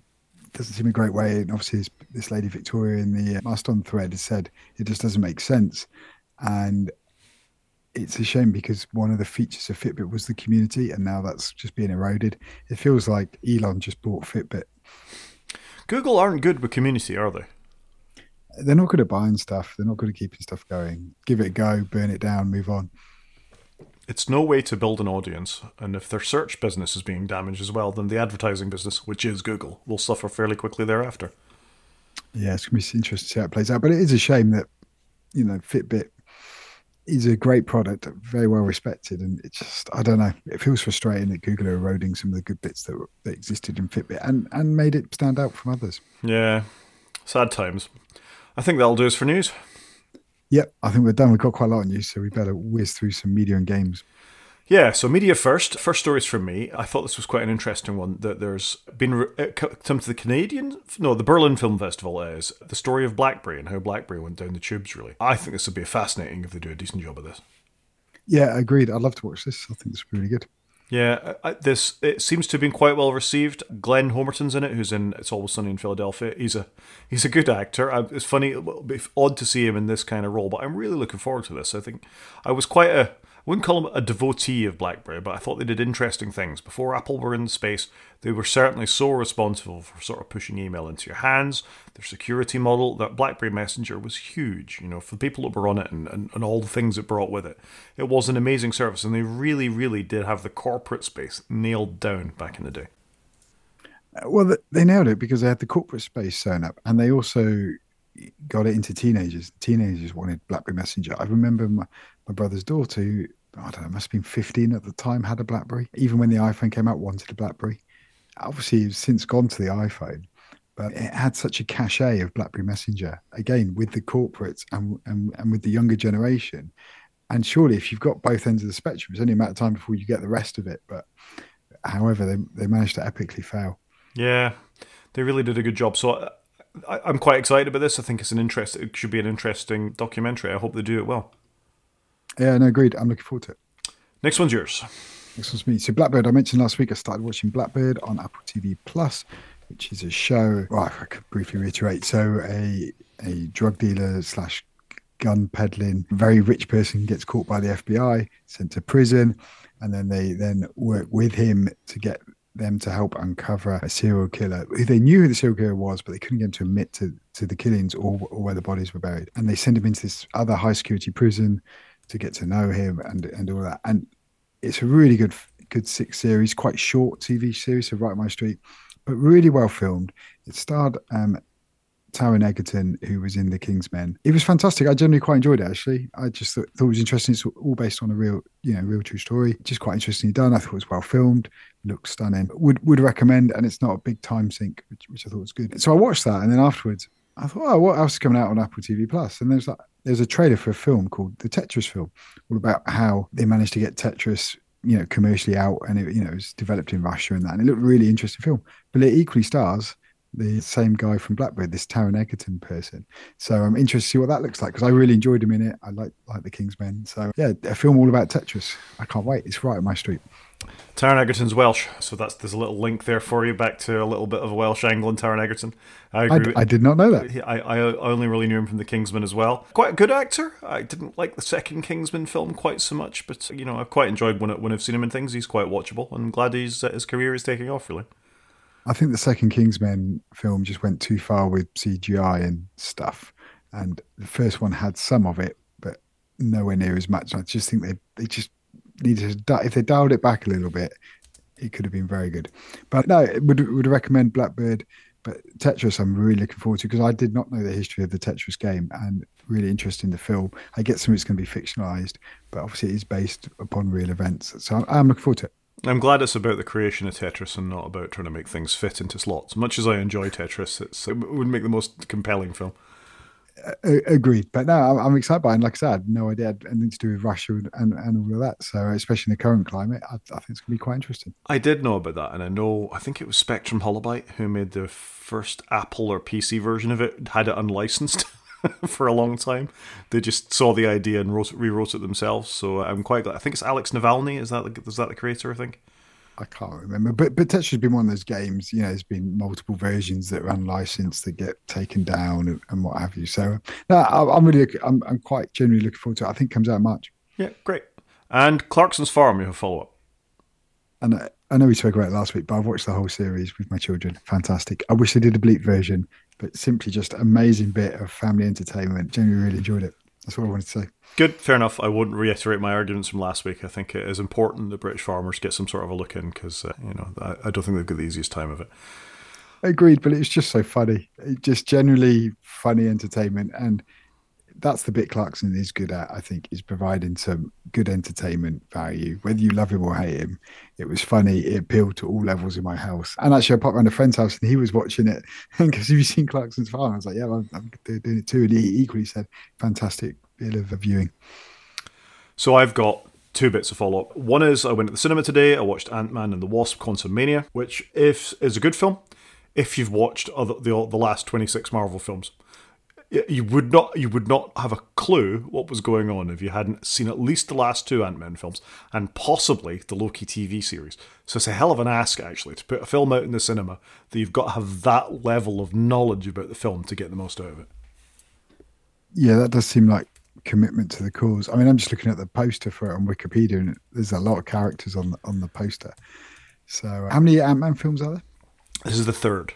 doesn't seem a great way. And obviously, this, this lady Victoria in the uh, Mastodon thread has said it just doesn't make sense. And it's a shame because one of the features of Fitbit was the community, and now that's just being eroded. It feels like Elon just bought Fitbit. Google aren't good with community, are they? They're not good at buying stuff. They're not good at keeping stuff going. Give it a go, burn it down, move on. It's no way to build an audience, and if their search business is being damaged as well, then the advertising business, which is Google, will suffer fairly quickly thereafter. Yeah, it's going to be interesting to see how it plays out. But it is a shame that, you know, Fitbit is a great product, very well respected, and it's just I don't know. It feels frustrating that Google are eroding some of the good bits that, that existed in Fitbit and and made it stand out from others. Yeah, sad times. I think that'll do us for news. Yep, I think we're done. We've got quite a lot of news, so we better whiz through some media and games. Yeah, so media first. First stories from me. I thought this was quite an interesting one. That there's been uh, come to the Canadian, no, the Berlin Film Festival is the story of BlackBerry and how BlackBerry went down the tubes. Really, I think this would be fascinating if they do a decent job of this. Yeah, agreed. I'd love to watch this. I think this would be really good. Yeah, this it seems to have been quite well received. Glenn Howerton's in it, who's in It's Always Sunny in Philadelphia. He's a he's a good actor. It's funny, it'll be odd to see him in this kind of role, but I'm really looking forward to this. I think I was quite a wouldn't call them a devotee of BlackBerry, but I thought they did interesting things. Before Apple were in space, they were certainly so responsible for sort of pushing email into your hands. Their security model, that BlackBerry Messenger was huge, you know, for the people that were on it and, and, and all the things it brought with it. It was an amazing service, and they really, really did have the corporate space nailed down back in the day. Well, they nailed it because they had the corporate space sewn up, and they also got it into teenagers. Teenagers wanted BlackBerry Messenger. I remember my, my brother's daughter, who I don't know, must have been 15 at the time, had a BlackBerry. Even when the iPhone came out, wanted a BlackBerry. Obviously, he's since gone to the iPhone, but it had such a cachet of BlackBerry Messenger. Again, with the corporates and, and, and with the younger generation. And surely, if you've got both ends of the spectrum, it's only a matter of time before you get the rest of it. But however, they, they managed to epically fail. Yeah, they really did a good job. So uh, I, I'm quite excited about this. I think it's an interest. It should be an interesting documentary. I hope they do it well. Yeah, no, agreed. I'm looking forward to it. Next one's yours. Next one's me. So Blackbird, I mentioned last week I started watching Blackbird on Apple TV Plus, which is a show. Well, I could briefly reiterate. So a a drug dealer slash gun peddling very rich person gets caught by the FBI, sent to prison, and then they then work with him to get them to help uncover a serial killer. They knew who the serial killer was, but they couldn't get him to admit to, to the killings or, or where the bodies were buried. And they send him into this other high security prison to get to know him and and all that. And it's a really good good six series, quite short TV series, so right my street, but really well filmed. It starred um, Taron Egerton, who was in The Kingsman. It was fantastic. I generally quite enjoyed it. Actually, I just thought, thought it was interesting. It's all based on a real, you know, real true story. Just quite interestingly done. I thought it was well filmed. Looks stunning. Would would recommend, and it's not a big time sink, which, which I thought was good. So I watched that, and then afterwards, I thought, oh, what else is coming out on Apple TV Plus? And there's like there's a trailer for a film called the Tetris film, all about how they managed to get Tetris, you know, commercially out, and it, you know, it was developed in Russia and that, and it looked really interesting film. But it equally stars the same guy from Blackbird, this Taron Egerton person. So I'm interested to see what that looks like because I really enjoyed him in it. I like like the Kingsman. So yeah, a film all about Tetris. I can't wait. It's right up my street. Taron Egerton's Welsh, so that's there's a little link there for you back to a little bit of a Welsh angle in Taron Egerton. I agree. I, I did not know that. I, I only really knew him from the Kingsman as well. Quite a good actor. I didn't like the second Kingsman film quite so much, but you know I've quite enjoyed when when I've seen him in things. He's quite watchable, and I'm glad he's uh, his career is taking off. Really. I think the second Kingsman film just went too far with CGI and stuff, and the first one had some of it, but nowhere near as much. I just think they they just needed to if they dialed it back a little bit, it could have been very good. But no, would would recommend Blackbird. But Tetris, I'm really looking forward to because I did not know the history of the Tetris game and really interested in the film. I get some it's going to be fictionalized, but obviously it is based upon real events. So I'm, I'm looking forward to it. I'm glad it's about the creation of Tetris and not about trying to make things fit into slots. Much as I enjoy Tetris, it would make the most compelling film. Agreed. But no, I'm, I'm, excited by it. And like I said, I had no idea had anything to do with Russia and, and, and all of that. So, especially in the current climate, I, I think it's going to be quite interesting. I did know about that. And I know, I think it was Spectrum Holobyte who made the first Apple or PC version of it, had it unlicensed. for a long time. They just saw the idea and wrote, rewrote it themselves. So I'm quite glad. I think it's Alex Navalny. Is that the, is that the creator? I think. I can't remember, but but Tetris has been one of those games. You know, there's been multiple versions that are unlicensed that get taken down and, and what have you. So no, I, am really, I'm, I'm quite genuinely looking forward to it. I think it comes out in March. Yeah, great. And Clarkson's Farm, you have follow up. And I, I know we spoke about it last week, but I've watched the whole series with my children. Fantastic. I wish they did a bleep version but simply just amazing bit of family entertainment. Genuinely really enjoyed it. That's what I wanted to say. Good, fair enough. I wouldn't reiterate my arguments from last week. I think it is important that British farmers get some sort of a look in because uh, you know I, I, don't think they've got the easiest time of it. Agreed, but it's just so funny. It just generally funny entertainment, and that's the bit Clarkson is good at. I think is providing some good entertainment value. Whether you love him or hate him, it was funny. It appealed to all levels in my house. And actually, I popped around a friend's house and he was watching it And because have you seen Clarkson's Farm? I was like, yeah, I'm, I'm doing it too. And he equally said, fantastic bit of viewing. So I've got two bits of follow up. One is I went to the cinema today. I watched Ant Man and the Wasp: Quantumania, which if is a good film. If you've watched other, the the last twenty six Marvel films, you would not you would not have a clue what was going on if you hadn't seen at least the last two Ant-Man films and possibly the Loki TV series. So it's a hell of an ask actually to put a film out in the cinema that you've got to have that level of knowledge about the film to get the most out of it. Yeah, that does seem like commitment to the cause. I mean, I'm just looking at the poster for it on Wikipedia, and there's a lot of characters on the, on the poster. So, uh, how many Ant Man films are there? This is the third.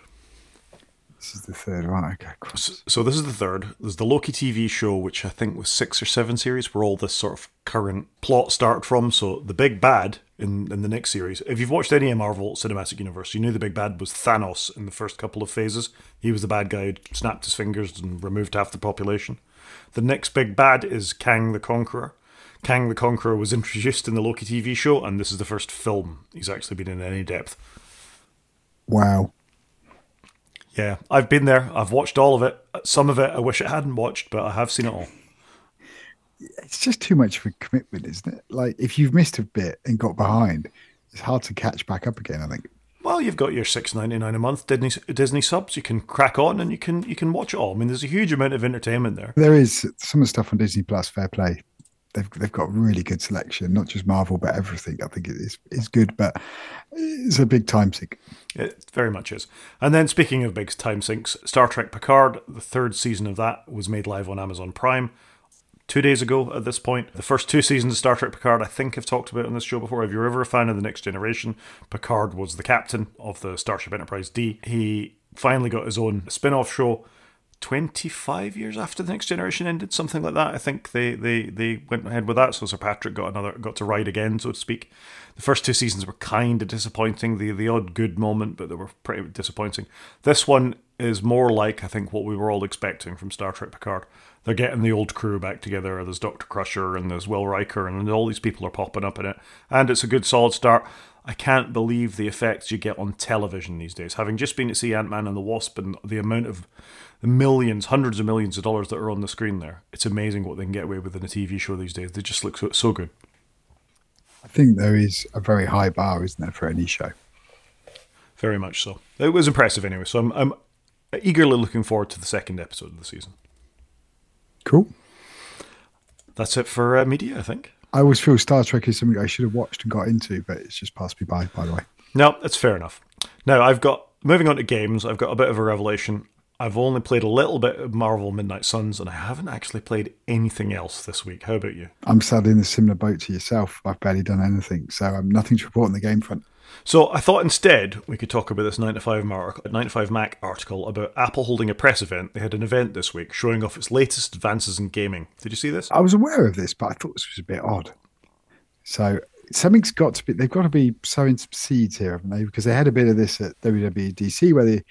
This is the third, right? Okay. So, so, this is the third. There's the Loki TV show, which I think was six or seven series, where all this sort of current plot started from. So the big bad in in the next series. If you've watched any Marvel Cinematic Universe, you knew the big bad was Thanos in the first couple of phases. He was the bad guy who snapped his fingers and removed half the population. The next big bad is Kang the Conqueror. Kang the Conqueror was introduced in the Loki TV show, and this is the first film he's actually been in any depth. Wow. Yeah, I've been there. I've watched all of it. Some of it I wish I hadn't watched, but I have seen it all. It's just too much of a commitment, isn't it? Like if you've missed a bit and got behind, it's hard to catch back up again. I think. Well, you've got your six ninety nine a month Disney Disney subs. You can crack on and you can you can watch it all. I mean, there's a huge amount of entertainment there. There is some of the stuff on Disney Plus. Fair play they've they've got really good selection, not just Marvel but everything. I think it is is good, but it's a big time sink. It very much is. And then speaking of big time sinks, Star Trek Picard, the third season of that was made live on Amazon Prime two days ago at this point. The first two seasons of Star Trek Picard, I think I've talked about on this show before. If you're ever a fan of The Next Generation, Picard was the captain of the Starship Enterprise D. He finally got his own spin off show 25 years after the next generation ended something like that. I think they they they went ahead with that. So sir patrick got another got to ride again so to speak. The first two seasons were kind of disappointing the the odd good moment but they were pretty disappointing. This one is more like i think what we were all expecting from star trek picard. They're getting the old crew back together there's dr crusher and there's will riker and all these people are popping up in it. And it's a good solid start. I can't believe the effects you get on television these days. Having just been to see Ant Man and the Wasp and the amount of the millions, hundreds of millions of dollars that are on the screen there. It's amazing what they can get away with in a TV show these days. They just look so, so good. I think there is a very high bar, isn't there, for any show? Very much so. It was impressive anyway. So I'm, I'm eagerly looking forward to the second episode of the season. Cool. That's it for uh, media, I think. I always feel Star Trek is something I should have watched and got into, but it's just passed me by, by the way. No, that's fair enough. Now, I've got, moving on to games, I've got a bit of a revelation. I've only played a little bit of Marvel Midnight Suns, and I haven't actually played anything else this week. How about you? I'm sadly in a similar boat to yourself. I've barely done anything, so I'm nothing to report on the game front. So I thought instead we could talk about this 9to5Mac, 95 Mac article about Apple holding a press event. They had an event this week showing off its latest advances in gaming. Did you see this? I was aware of this, but I thought this was a bit odd. So something's got to be, they've got to be sowing some seeds here, haven't they? Because they had a bit of this at WWDC where they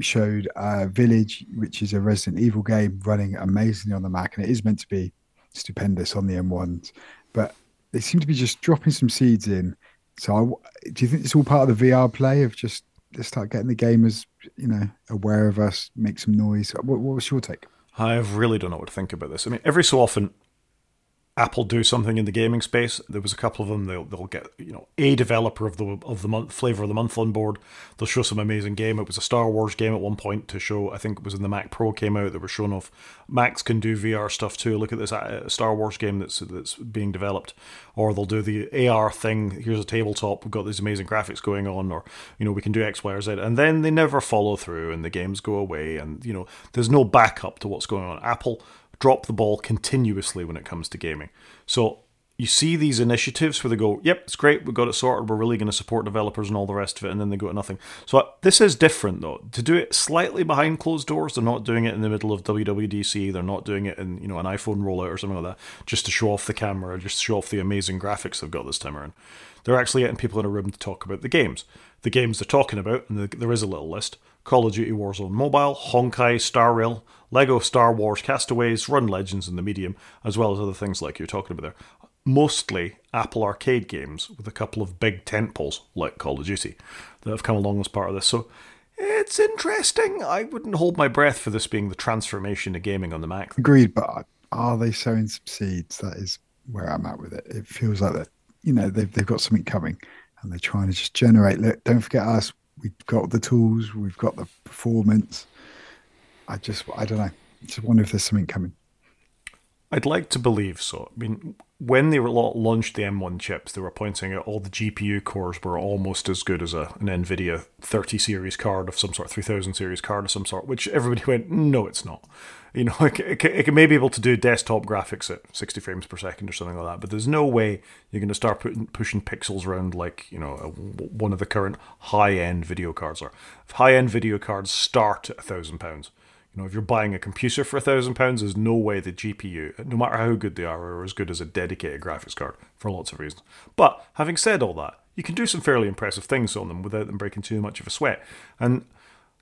showed uh, Village, which is a Resident Evil game running amazingly on the Mac, and it is meant to be stupendous on the M1s. But they seem to be just dropping some seeds in. So, I, do you think it's all part of the VR play of just just start getting the gamers, you know, aware of us, make some noise? What, what was your take? I really don't know what to think about this. I mean, every so often, Apple do something in the gaming space. There was a couple of them. They'll, they'll get you know a developer of the of the month flavor of the month on board. They'll show some amazing game. It was a Star Wars game at one point to show. I think it was in the Mac Pro came out. They were showing off. Macs can do VR stuff too. Look at this uh, Star Wars game that's that's being developed. Or they'll do the AR thing. Here's a tabletop. We've got these amazing graphics going on. Or you know we can do X, Y, or Z. And then they never follow through, and the games go away. And you know there's no backup to what's going on. Apple drop the ball continuously when it comes to gaming. So you see these initiatives where they go, "Yep, it's great, we've got it sorted. We're really going to support developers and all the rest of it," and then they go to nothing. So uh, this is different though. To do it slightly behind closed doors, they're not doing it in the middle of WWDC. They're not doing it in you know an iPhone rollout or something like that, just to show off the camera, just to show off the amazing graphics they've got this time around. They're actually getting people in a room to talk about the games. The games they're talking about, and there is a little list: Call of Duty Warzone Mobile, Honkai, Star Rail, Lego Star Wars Castaways, Run Legends in the medium, as well as other things like you're talking about there mostly Apple Arcade games with a couple of big tentpoles like Call of Duty that have come along as part of this. So it's interesting. I wouldn't hold my breath for this being the transformation of gaming on the Mac. Agreed, but are they sowing some seeds? That is where I'm at with it. It feels like that, you know, they've, they've got something coming and they're trying to just generate. Look, don't forget us. We've got the tools, we've got the performance. I just, I don't know. Just wonder if there's something coming. I'd like to believe so. I mean, when they launched the M1 chips, they were pointing out all the GPU cores were almost as good as a, an NVIDIA 30 series card of some sort, 3000 series card of some sort, which everybody went, no, it's not. You know, it, it, it may be able to do desktop graphics at 60 frames per second or something like that, but there's no way you're going to start putting, pushing pixels around like, you know, a, one of the current high end video cards are. High end video cards start at £1,000 you know, if you're buying a computer for a thousand pounds, there's no way the GPU, no matter how good they are, are as good as a dedicated graphics card for lots of reasons. But having said all that, you can do some fairly impressive things on them without them breaking too much of a sweat. And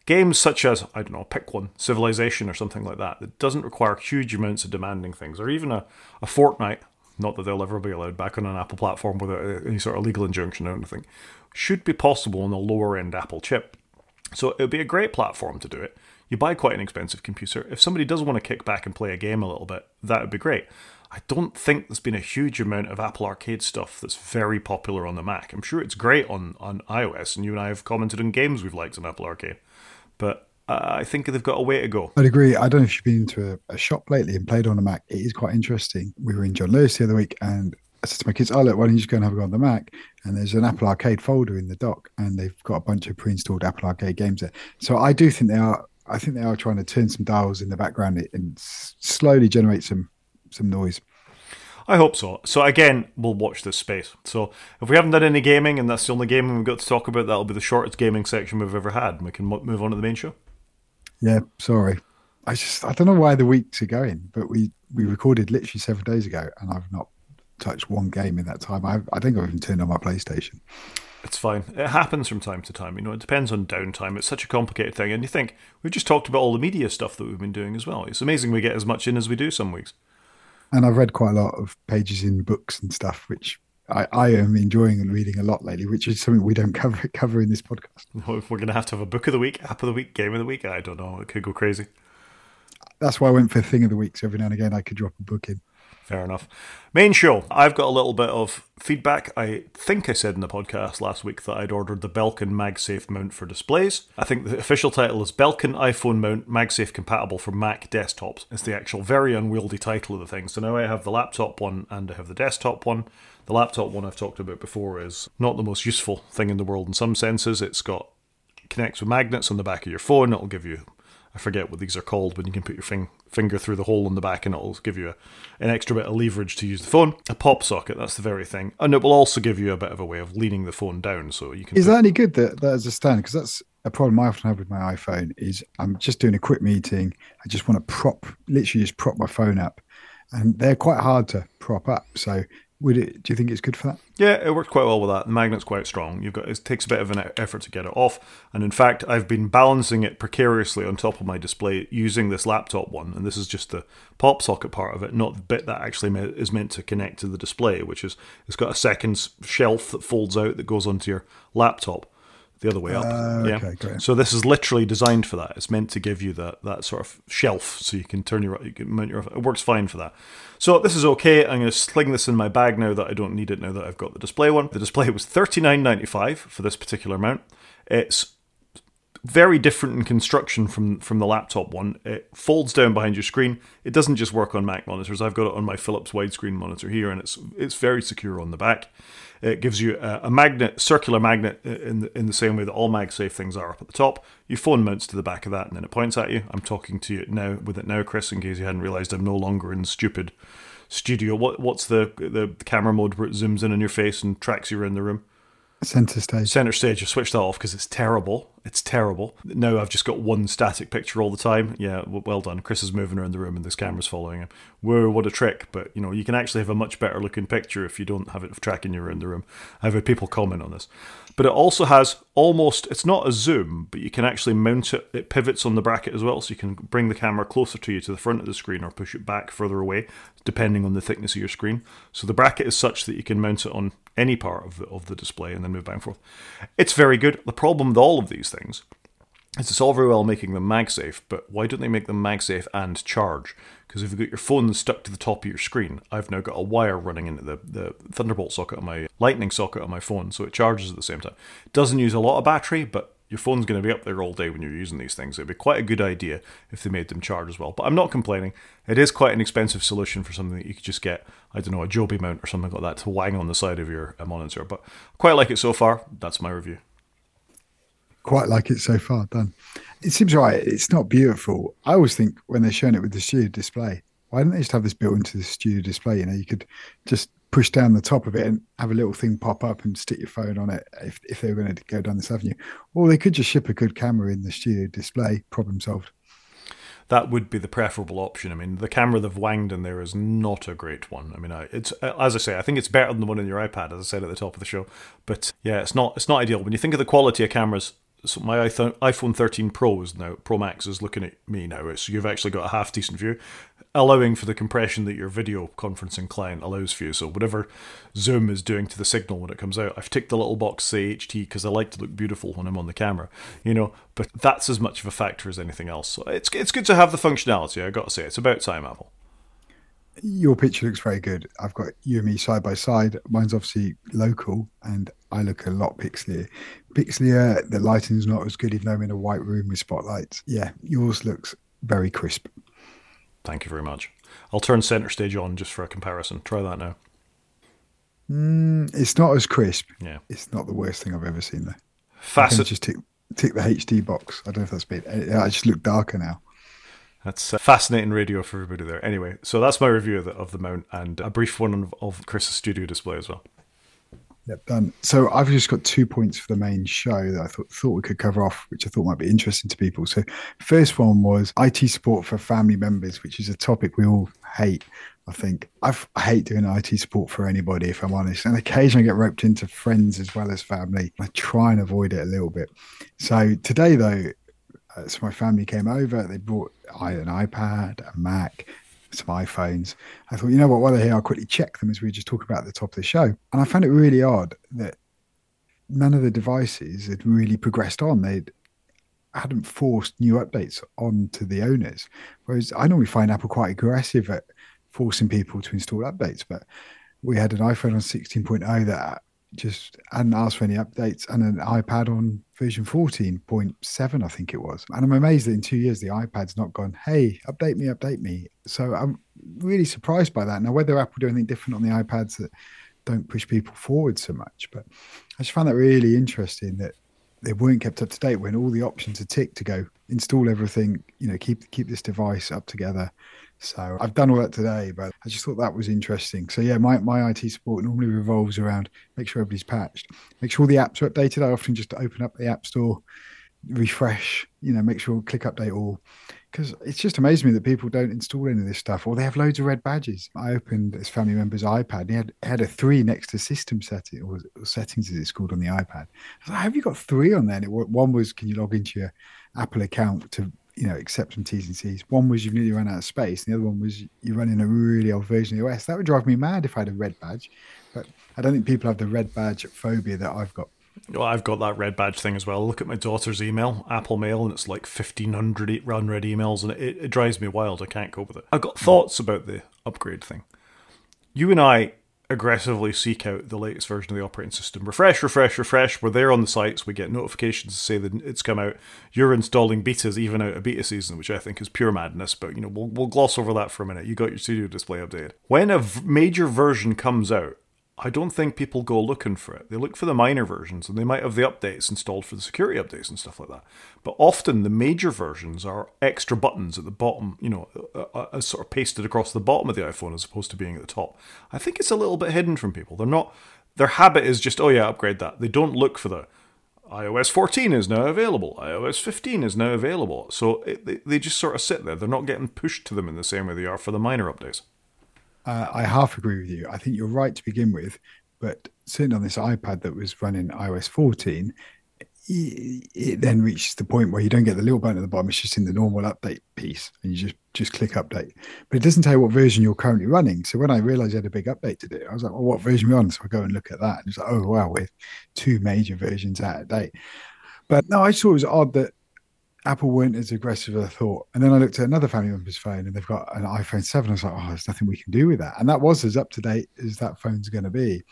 games such as, I don't know, pick one, Civilization or something like that, that doesn't require huge amounts of demanding things, or even a, a Fortnite, not that they'll ever be allowed back on an Apple platform without uh, any sort of legal injunction or anything, should be possible on a lower end Apple chip. So it would be a great platform to do it you buy quite an expensive computer. If somebody does want to kick back and play a game a little bit, that would be great. I don't think there's been a huge amount of Apple Arcade stuff that's very popular on the Mac. I'm sure it's great on, on iOS, and you and I have commented on games we've liked on Apple Arcade. But uh, I think they've got a way to go. I'd agree. I don't know if you've been into a, a, shop lately and played on a Mac. It is quite interesting. We were in John Lewis the other week, and I said to my kids, "Oh look, why don't you just go and have a go on the Mac?" And there's an Apple Arcade folder in the dock, and they've got a bunch of pre-installed Apple Arcade games there. So I do think they are I think they are trying to turn some dials in the background and slowly generate some some noise. I hope so. So again, we'll watch this space. So if we haven't done any gaming and that's the only gaming we've got to talk about, that'll be the shortest gaming section we've ever had. And we can move on to the main show. Yeah, sorry. I just I don't know why the weeks are going, but we we recorded literally seven days ago, and I've not touched one game in that time. I I think I've even turned on my PlayStation. It's fine. It happens from time to time. You know, it depends on downtime. It's such a complicated thing. And you think, we've just talked about all the media stuff that we've been doing as well. It's amazing we get as much in as we do some weeks. And I've read quite a lot of pages in books and stuff, which I, I am enjoying and reading a lot lately, which is something we don't cover cover in this podcast. if we're going to have to have a book of the week, app of the week, game of the week, I don't know. It could go crazy. That's why I went for thing of the week. So every now and again, I could drop a book in. Fair enough. Main show. I've got a little bit of feedback. I think I said in the podcast last week that I'd ordered the Belkin MagSafe mount for displays. I think the official title is Belkin iPhone mount MagSafe compatible for Mac desktops. It's the actual very unwieldy title of the thing. So now I have the laptop one and I have the desktop one. The laptop one I've talked about before is not the most useful thing in the world in some senses. It's got connects with magnets on the back of your phone. It'll give you I forget what these are called, but you can put your fing- finger through the hole in the back and it'll give you a, an extra bit of leverage to use the phone. A pop socket, that's the very thing. And it will also give you a bit of a way of leaning the phone down so you can. Is that any good that, that as a stand? Because that's a problem I often have with my iPhone is I'm just doing a quick meeting. I just want to prop, literally just prop my phone up. And they're quite hard to prop up. So would it? Do you think it's good for that? Yeah, it works quite well with that. The magnet's quite strong. You've got it takes a bit of an effort to get it off, and in fact, I've been balancing it precariously on top of my display using this laptop one, and this is just the pop socket part of it, not the bit that actually is meant to connect to the display, which is it's got a second shelf that folds out that goes onto your laptop the other way up. Uh, yeah. Okay, so this is literally designed for that. It's meant to give you that that sort of shelf, so you can turn your you can mount your. It works fine for that. So this is okay. I'm going to sling this in my bag now that I don't need it now that I've got the display one. The display was thirty nine ninety five for this particular mount. It's very different in construction from from the laptop one. It folds down behind your screen. It doesn't just work on Mac monitors. I've got it on my Philips widescreen monitor here, and it's it's very secure on the back. It gives you a, a, magnet, circular magnet, uh, in the, in the same way that all MagSafe things are up at the top. Your phone mounts to the back of that, and then it points at you. I'm talking to you now with it now, Chris, in case you hadn't realised I'm no longer in stupid studio. What what's the the camera mode where it zooms in on your face and tracks you around the room? Center stage. Center stage. I switched that off because it's terrible. It's terrible. Now I've just got one static picture all the time. Yeah, well done. Chris is moving around the room and this camera's following him. Whoa, what a trick! But you know, you can actually have a much better looking picture if you don't have it tracking you around the room. I've had people comment on this. But it also has almost. It's not a zoom, but you can actually mount it. It pivots on the bracket as well, so you can bring the camera closer to you to the front of the screen or push it back further away, depending on the thickness of your screen. So the bracket is such that you can mount it on any part of the, of the display and then move back and forth. It's very good. The problem with all of these things is it's all very well making them MagSafe, but why don't they make them MagSafe and charge? Because if you've got your phone stuck to the top of your screen, I've now got a wire running into the, the Thunderbolt socket on my lightning socket on my phone, so it charges at the same time. Doesn't use a lot of battery, but your phone's going to be up there all day when you're using these things. It'd be quite a good idea if they made them charge as well. But I'm not complaining. It is quite an expensive solution for something that you could just get, I don't know, a Joby mount or something like that to wang on the side of your uh, monitor. But quite like it so far. That's my review. Quite like it so far. Done. It seems right. It's not beautiful. I always think when they're showing it with the studio display, why don't they just have this built into the studio display? You know, you could just push down the top of it and have a little thing pop up and stick your phone on it if, if they were going to go down this avenue. Or they could just ship a good camera in the studio display, problem solved. That would be the preferable option. I mean, the camera they've wanged in there is not a great one. I mean, it's uh, as I say, I think it's better than the one in your iPad, as I said at the top of the show. But yeah, it's not it's not ideal. When you think of the quality of cameras so my iPhone 13 Pro is now Pro Max is looking at me now. So you've actually got a half decent view, allowing for the compression that your video conferencing client allows for you. So whatever Zoom is doing to the signal when it comes out, I've ticked the little box say HD because I like to look beautiful when I'm on the camera, you know. But that's as much of a factor as anything else. So it's it's good to have the functionality. I got to say, it's about time, Apple. Your picture looks very good. I've got you and me side by side. Mine's obviously local, and I look a lot pixelier. Pixelier, the lighting's not as good, even though I'm in a white room with spotlights. Yeah, yours looks very crisp. Thank you very much. I'll turn center stage on just for a comparison. Try that now. Mm, it's not as crisp. Yeah. It's not the worst thing I've ever seen, though. Facet. Just tick, tick the HD box. I don't know if that's been. I just look darker now. That's fascinating radio for everybody there. Anyway, so that's my review of the, of the mount and a brief one of, of Chris's studio display as well. Yep, done. So I've just got two points for the main show that I thought thought we could cover off, which I thought might be interesting to people. So first one was IT support for family members, which is a topic we all hate. I think I've, I hate doing IT support for anybody, if I'm honest. And occasionally I get roped into friends as well as family. I try and avoid it a little bit. So today, though, uh, so my family came over. They brought an iPad, a Mac, some iPhones. I thought, you know what, while they're here, I'll quickly check them as we were just talk about at the top of the show. And I found it really odd that none of the devices had really progressed on. They hadn't forced new updates onto the owners. Whereas I normally find Apple quite aggressive at forcing people to install updates. But we had an iPhone on 16.0 that just hadn't asked for any updates and an iPad on version 14.7, I think it was. And I'm amazed that in two years the iPad's not gone, hey, update me, update me. So I'm really surprised by that. Now, whether Apple do anything different on the iPads that don't push people forward so much, but I just found that really interesting that they weren't kept up to date when all the options are ticked to go, install everything, you know, keep keep this device up together. So I've done all that today, but I just thought that was interesting. So yeah, my, my IT support normally revolves around make sure everybody's patched, make sure all the apps are updated. I often just open up the app store, refresh, you know, make sure click update all. Because it's just amazing me that people don't install any of this stuff or they have loads of red badges. I opened this family member's iPad and he had, had a three next to system setting or settings as it's called on the iPad. I was like, have you got three on there? And it, one was, can you log into your Apple account to you know, accept some T's and C's. One was you've nearly run out of space, and the other one was you're running a really old version of the OS. That would drive me mad if I had a red badge, but I don't think people have the red badge phobia that I've got. Well, I've got that red badge thing as well. Look at my daughter's email, Apple Mail, and it's like 1,500 unread emails, and it, it drives me wild. I can't cope with it. I've got thoughts about the upgrade thing. You and I aggressively seek out the latest version of the operating system. Refresh, refresh, refresh. We're there on the sites. We get notifications to say that it's come out. You're installing betas even out of beta season, which I think is pure madness. But you know, we'll, we'll gloss over that for a minute. You got your studio display updated. When a v- major version comes out, I don't think people go looking for it. They look for the minor versions and they might have the updates installed for the security updates and stuff like that. But often the major versions are extra buttons at the bottom, you know, uh, uh, sort of pasted across the bottom of the iPhone as opposed to being at the top. I think it's a little bit hidden from people. They're not, their habit is just, oh yeah, upgrade that. They don't look for the iOS 14 is now available, iOS 15 is now available. So it, they, they just sort of sit there. They're not getting pushed to them in the same way they are for the minor updates. Uh, I half agree with you. I think you're right to begin with, but sitting on this iPad that was running iOS 14, it then reaches the point where you don't get the little button at the bottom. It's just in the normal update piece, and you just just click update. But it doesn't tell you what version you're currently running. So when I realized I had a big update to do, I was like, "Well, what version are we on?" So I go and look at that, and it's like, "Oh wow, we're two major versions out of date." But no, I thought it was odd that Apple weren't as aggressive as I thought. And then I looked at another family member's phone and they've got an iPhone 7. I was like, oh, there's nothing we can do with that. And that was as up to date as that phone's going to be.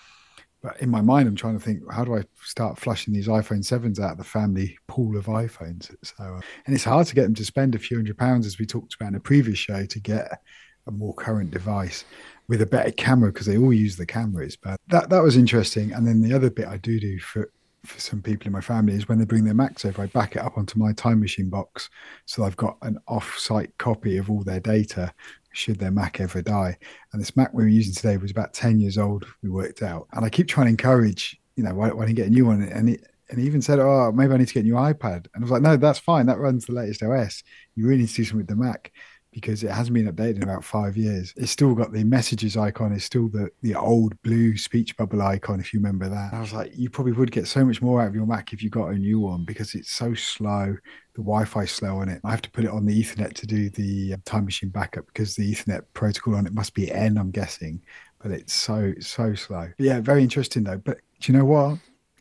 But in my mind, I'm trying to think, how do I start flushing these iPhone 7s out of the family pool of iPhones? So, uh, and it's hard to get them to spend a few hundred pounds, as we talked about in a previous show, to get a more current device with a better camera because they all use the cameras. But that that was interesting. And then the other bit I do do for for some people in my family is when they bring their Macs over, I back it up onto my time machine box. So I've got an off site copy of all their data should their Mac ever die. And this Mac we were using today was about 10 years old, we worked out. And I keep trying to encourage, you know, why, why don't you get a new one? And it, and he even said, "Oh, maybe I need to get a new iPad." And I was like, "No, that's fine. That runs the latest OS. You really need to do something with the Mac." Because it hasn't been updated in about five years. It's still got the messages icon. It's still the the old blue speech bubble icon, if you remember that. I was like, you probably would get so much more out of your Mac if you got a new one because it's so slow. The Wi-Fi slow on it. I have to put it on the Ethernet to do the um, time machine backup because the Ethernet protocol on it must be N, I'm guessing. But it's so so slow. But yeah, very interesting though. But do you know what?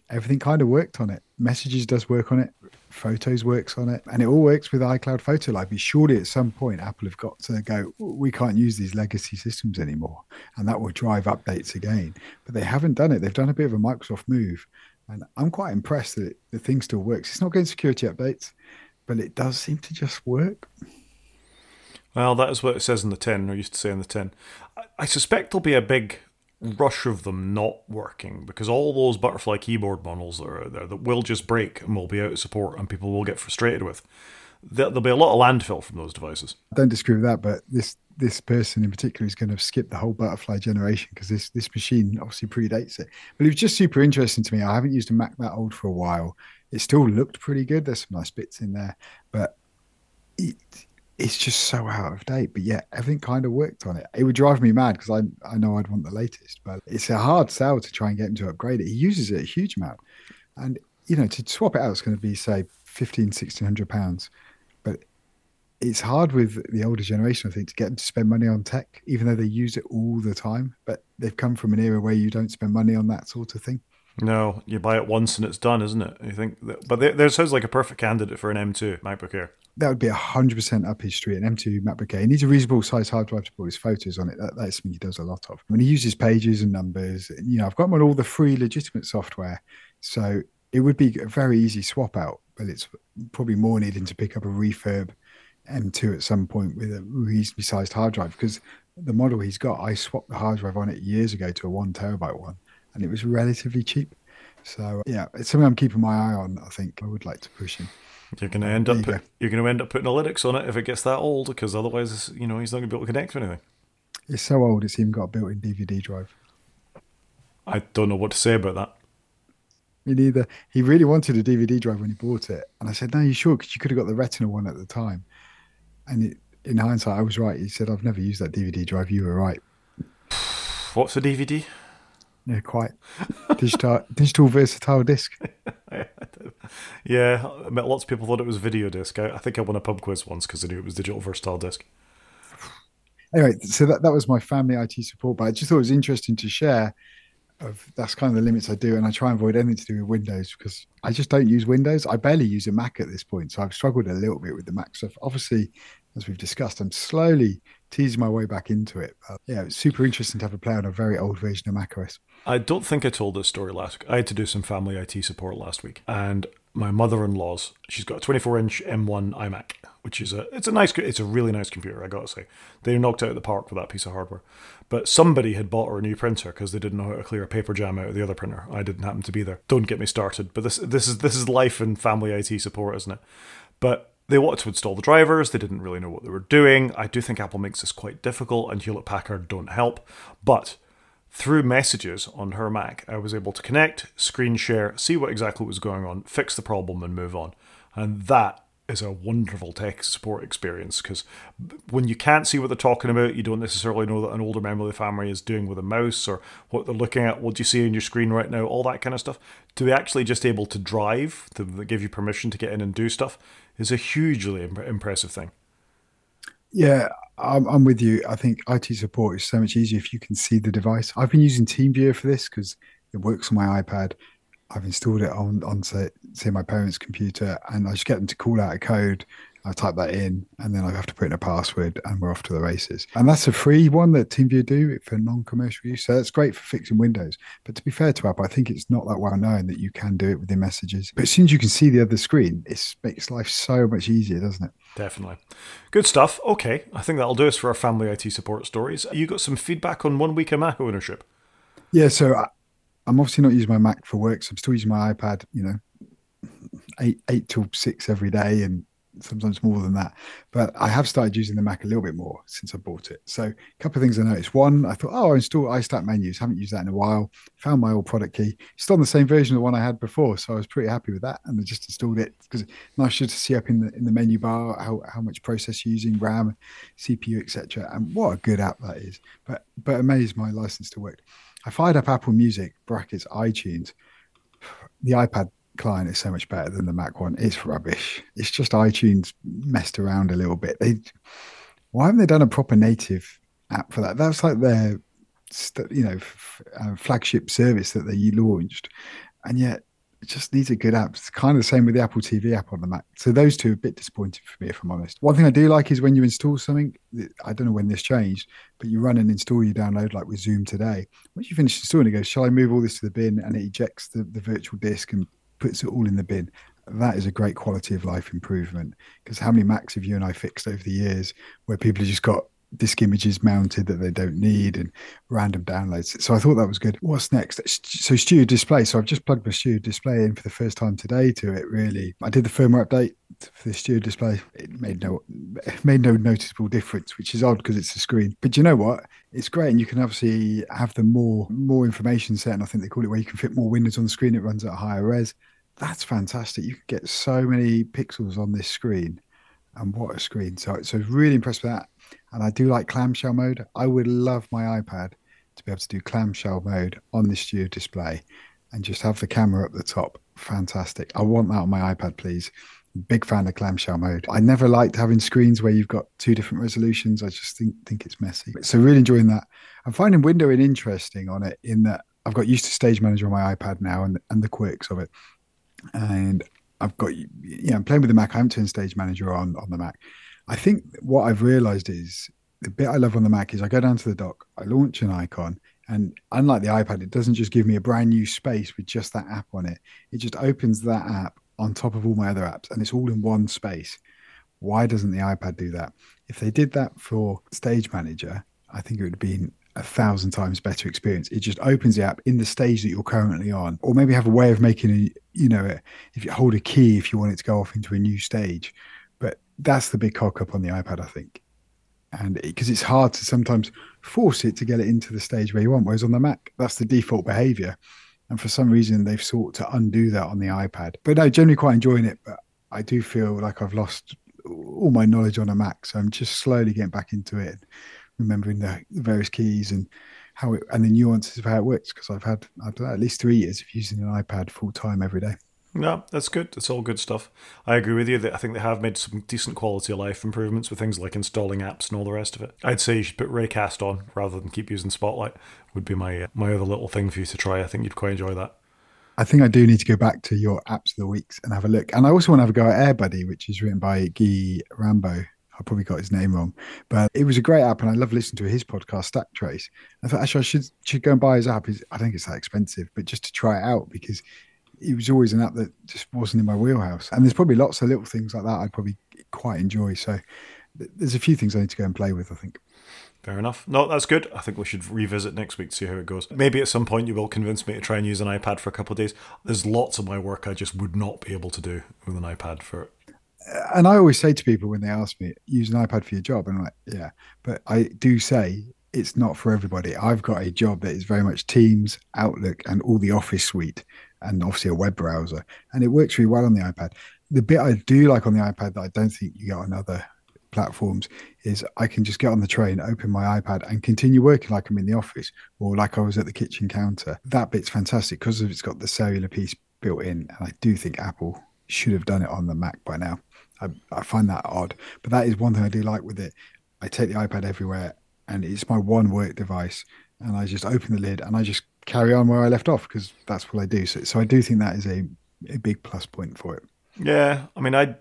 Everything kind of worked on it. Messages does work on it Photos works on it, and it all works with iCloud Photo Library. Surely, at some point, Apple have got to go. We can't use these legacy systems anymore, and that will drive updates again. But they haven't done it. They've done a bit of a Microsoft move, and I'm quite impressed that it, the thing still works. It's not getting security updates, but it does seem to just work. Well, that is what it says in the 10, or used to say in the tin. I, I suspect there'll be a big rush of them not working because all those butterfly keyboard models that are out there that will just break and will be out of support and people will get frustrated with. There'll be a lot of landfill from those devices. I don't disagree with that, but this this person in particular is going to skip the whole butterfly generation because this this machine obviously predates it. But it was just super interesting to me. I haven't used a Mac that old for a while. It still looked pretty good. There's some nice bits in there, but it, it's just so out of date. But yeah, everything kind of worked on it. It would drive me mad because I I know I'd want the latest, but it's a hard sell to try and get him to upgrade it. He uses it a huge amount, and you know to swap it out is going to be say 15 1600 pounds but it's hard with the older generation i think to get them to spend money on tech even though they use it all the time but they've come from an era where you don't spend money on that sort of thing no, you buy it once and it's done, isn't it? You think, that, but there, there sounds like a perfect candidate for an M2 MacBook Air. That would be hundred percent up his street. An M2 MacBook Air. He needs a reasonable size hard drive to put his photos on it. That, that's something he does a lot of. When he uses pages and numbers, you know, I've got him on all the free legitimate software, so it would be a very easy swap out. But it's probably more needing to pick up a refurb M2 at some point with a reasonably sized hard drive because the model he's got, I swapped the hard drive on it years ago to a one terabyte one and it was relatively cheap. So yeah, it's something I'm keeping my eye on. I think I would like to push him. You're going to end up put, you're going to end up putting a Linux on it if it gets that old, because otherwise, you know, he's not going to be able to connect to anything. It's so old; it's even got a built-in DVD drive. I don't know what to say about that. Me neither. He really wanted a DVD drive when he bought it, and I said, "No, you sure? Because you could have got the Retina one at the time." And it, in hindsight, I was right. He said, "I've never used that DVD drive. You were right." What's a DVD? Yeah, quite digital, digital versatile disc. yeah, I met lots of people thought it was video disc. I, I think I won a pub quiz once because I knew it was digital versatile disc. Anyway, so that, that was my family IT support, but I just thought it was interesting to share of that's kind of the limits I do, and I try and avoid anything to do with Windows because I just don't use Windows. I barely use a Mac at this point, so I've struggled a little bit with the Mac stuff. Obviously, as we've discussed, I'm slowly teasing my way back into it. But yeah, it's super interesting to have a play on a very old version of macOS. I don't think I told this story last week. I had to do some family IT support last week, and my mother-in-law's she's got a 24-inch M1 iMac, which is a it's a nice it's a really nice computer. I gotta say, they knocked out of the park with that piece of hardware. But somebody had bought her a new printer because they didn't know how to clear a paper jam out of the other printer. I didn't happen to be there. Don't get me started. But this this is this is life and family IT support, isn't it? But they wanted to install the drivers. They didn't really know what they were doing. I do think Apple makes this quite difficult, and Hewlett Packard don't help. But through messages on her Mac, I was able to connect, screen share, see what exactly was going on, fix the problem, and move on. And that is a wonderful tech support experience because when you can't see what they're talking about, you don't necessarily know that an older member of the family is doing with a mouse or what they're looking at, what you see on your screen right now, all that kind of stuff. To be actually just able to drive, to give you permission to get in and do stuff, is a hugely imp- impressive thing. Yeah, I'm, I'm with you. I think IT support is so much easier if you can see the device. I've been using TeamViewer for this because it works on my iPad I've installed it on onto say my parents' computer, and I just get them to call out a code. I type that in, and then I have to put in a password, and we're off to the races. And that's a free one that TeamViewer do for non-commercial use. So that's great for fixing Windows. But to be fair to Apple, I think it's not that well known that you can do it within messages. But as soon as you can see the other screen, it makes life so much easier, doesn't it? Definitely. Good stuff. Okay, I think that'll do us for our family IT support stories. You got some feedback on one week of Mac ownership? Yeah, so uh, I'm obviously not using my Mac for work, so I'm still using my iPad. You know, eight eight till six every day, and sometimes more than that. But I have started using the Mac a little bit more since I bought it. So a couple of things I noticed. One, I thought, oh, I installed iStat Menus. Haven't used that in a while. Found my old product key. Still on the same version of the one I had before, so I was pretty happy with that. And I just installed it because nice to see up in the in the menu bar how, how much process you're using, RAM, CPU, etc. And what a good app that is. But but amazed my license to work. I fired up Apple Music brackets iTunes. The iPad client is so much better than the Mac one. It's rubbish. It's just iTunes messed around a little bit. They why haven't they done a proper native app for that? That's like their you know uh, flagship service that they launched, and yet just needs a good app. It's kind of the same with the Apple TV app on the Mac. So those two are a bit disappointing for me, if I'm honest. One thing I do like is when you install something, I don't know when this changed, but you run and install, you download like with Zoom today. Once you finish installing, it goes, shall I move all this to the bin? And it ejects the, the virtual disk and puts it all in the bin. That is a great quality of life improvement because how many Macs have you and I fixed over the years where people have just got disk images mounted that they don't need and random downloads. So I thought that was good. What's next? So Studio Display. So I've just plugged my Studio Display in for the first time today to it. Really, I did the firmware update for the Studio Display. It made no it made no noticeable difference, which is odd because it's a screen. But you know what? It's great, and you can obviously have the more more information set. And I think they call it where you can fit more windows on the screen. It runs at a higher res. That's fantastic. You can get so many pixels on this screen and what a screen. So, so really impressed with that and I do like clamshell mode. I would love my iPad to be able to do clamshell mode on the studio display and just have the camera up the top. Fantastic. I want that on my iPad, please. Big fan of clamshell mode. I never liked having screens where you've got two different resolutions. I just think think it's messy. So really enjoying that. I'm finding windowing interesting on it in that I've got used to Stage Manager on my iPad now and and the quirks of it. And I've got yeah, I'm playing with the Mac. I haven't turned Stage Manager on on the Mac. I think what I've realized is the bit I love on the Mac is I go down to the dock, I launch an icon, and unlike the iPad, it doesn't just give me a brand new space with just that app on it. It just opens that app on top of all my other apps, and it's all in one space. Why doesn't the iPad do that? If they did that for Stage Manager, I think it would have been a thousand times better experience. It just opens the app in the stage that you're currently on, or maybe have a way of making a, you know, if you hold a key if you want it to go off into a new stage. That's the big cock up on the iPad, I think. And because it, it's hard to sometimes force it to get it into the stage where you want, whereas on the Mac, that's the default behavior. And for some reason, they've sought to undo that on the iPad. But no, generally quite enjoying it. But I do feel like I've lost all my knowledge on a Mac. So I'm just slowly getting back into it, remembering the, the various keys and how it and the nuances of how it works. Because I've had I don't know, at least three years of using an iPad full time every day. No, that's good. It's all good stuff. I agree with you that I think they have made some decent quality of life improvements with things like installing apps and all the rest of it. I'd say you should put Raycast on rather than keep using Spotlight. Would be my uh, my other little thing for you to try. I think you'd quite enjoy that. I think I do need to go back to your apps of the weeks and have a look. And I also want to have a go at AirBuddy, which is written by Guy Rambo. I probably got his name wrong, but it was a great app, and I love listening to his podcast, Stack Trace. I thought actually I should should go and buy his app. I don't think it's that expensive, but just to try it out because it was always an app that just wasn't in my wheelhouse. And there's probably lots of little things like that I'd probably quite enjoy. So there's a few things I need to go and play with. I think. Fair enough. No, that's good. I think we should revisit next week to see how it goes. Maybe at some point you will convince me to try and use an iPad for a couple of days. There's lots of my work I just would not be able to do with an iPad for and I always say to people when they ask me, use an iPad for your job, and I'm like, yeah, but I do say it's not for everybody. I've got a job that is very much Teams, Outlook, and all the Office suite, and obviously a web browser, and it works really well on the iPad. The bit I do like on the iPad that I don't think you get on other platforms is I can just get on the train, open my iPad, and continue working like I'm in the office or like I was at the kitchen counter. That bit's fantastic because it's got the cellular piece built in, and I do think Apple should have done it on the Mac by now. I, I find that odd, but that is one thing I do like with it. I take the iPad everywhere, and it's my one work device, and I just open the lid and I just carry on where I left off because that's what I do. So, so I do think that is a a big plus point for it. Yeah, I mean, I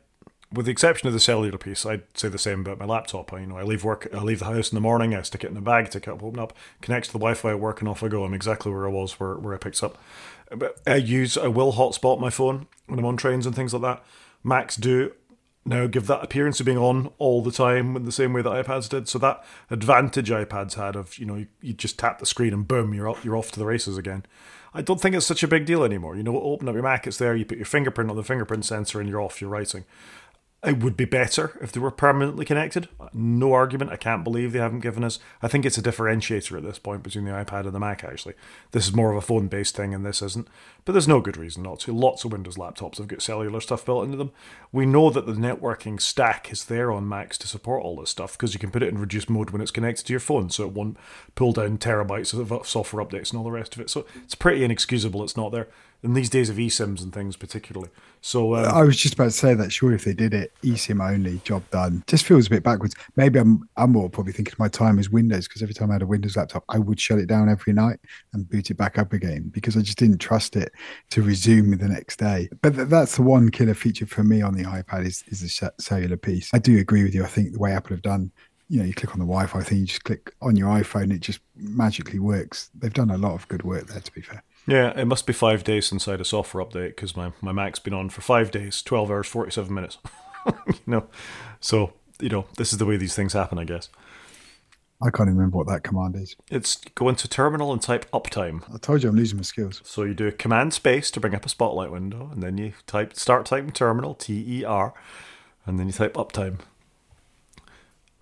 with the exception of the cellular piece, I'd say the same about my laptop. I, you know, I leave work, I leave the house in the morning, I stick it in a bag, take it up, open up, connect to the Wi-Fi at work, and off I go. I'm exactly where I was, where where I picked up. But I use, I will hotspot my phone when I'm on trains and things like that. Macs do now give that appearance of being on all the time in the same way that iPads did. So that advantage iPads had of you know you, you just tap the screen and boom you're up, you're off to the races again. I don't think it's such a big deal anymore. You know, open up your Mac, it's there. You put your fingerprint on the fingerprint sensor, and you're off. You're writing. It would be better if they were permanently connected. No argument. I can't believe they haven't given us. I think it's a differentiator at this point between the iPad and the Mac, actually. This is more of a phone based thing, and this isn't. But there's no good reason not to. Lots of Windows laptops have got cellular stuff built into them. We know that the networking stack is there on Macs to support all this stuff because you can put it in reduced mode when it's connected to your phone, so it won't pull down terabytes of software updates and all the rest of it. So it's pretty inexcusable it's not there in these days of eSIMs and things, particularly. So um, I was just about to say that. Sure, if they did it eSIM only, job done. Just feels a bit backwards. Maybe I'm I'm more probably thinking of my time as Windows because every time I had a Windows laptop, I would shut it down every night and boot it back up again because I just didn't trust it to resume the next day. But th- that's the one killer feature for me on the iPad is is the cellular piece. I do agree with you. I think the way Apple have done you know, you click on the Wi-Fi thing, you just click on your iPhone, it just magically works. They've done a lot of good work there, to be fair. Yeah, it must be five days since I had a software update because my, my Mac's been on for five days, 12 hours, 47 minutes. you know, so, you know, this is the way these things happen, I guess. I can't even remember what that command is. It's go into terminal and type uptime. I told you I'm losing my skills. So you do a command space to bring up a spotlight window, and then you type start typing terminal T E R, and then you type uptime.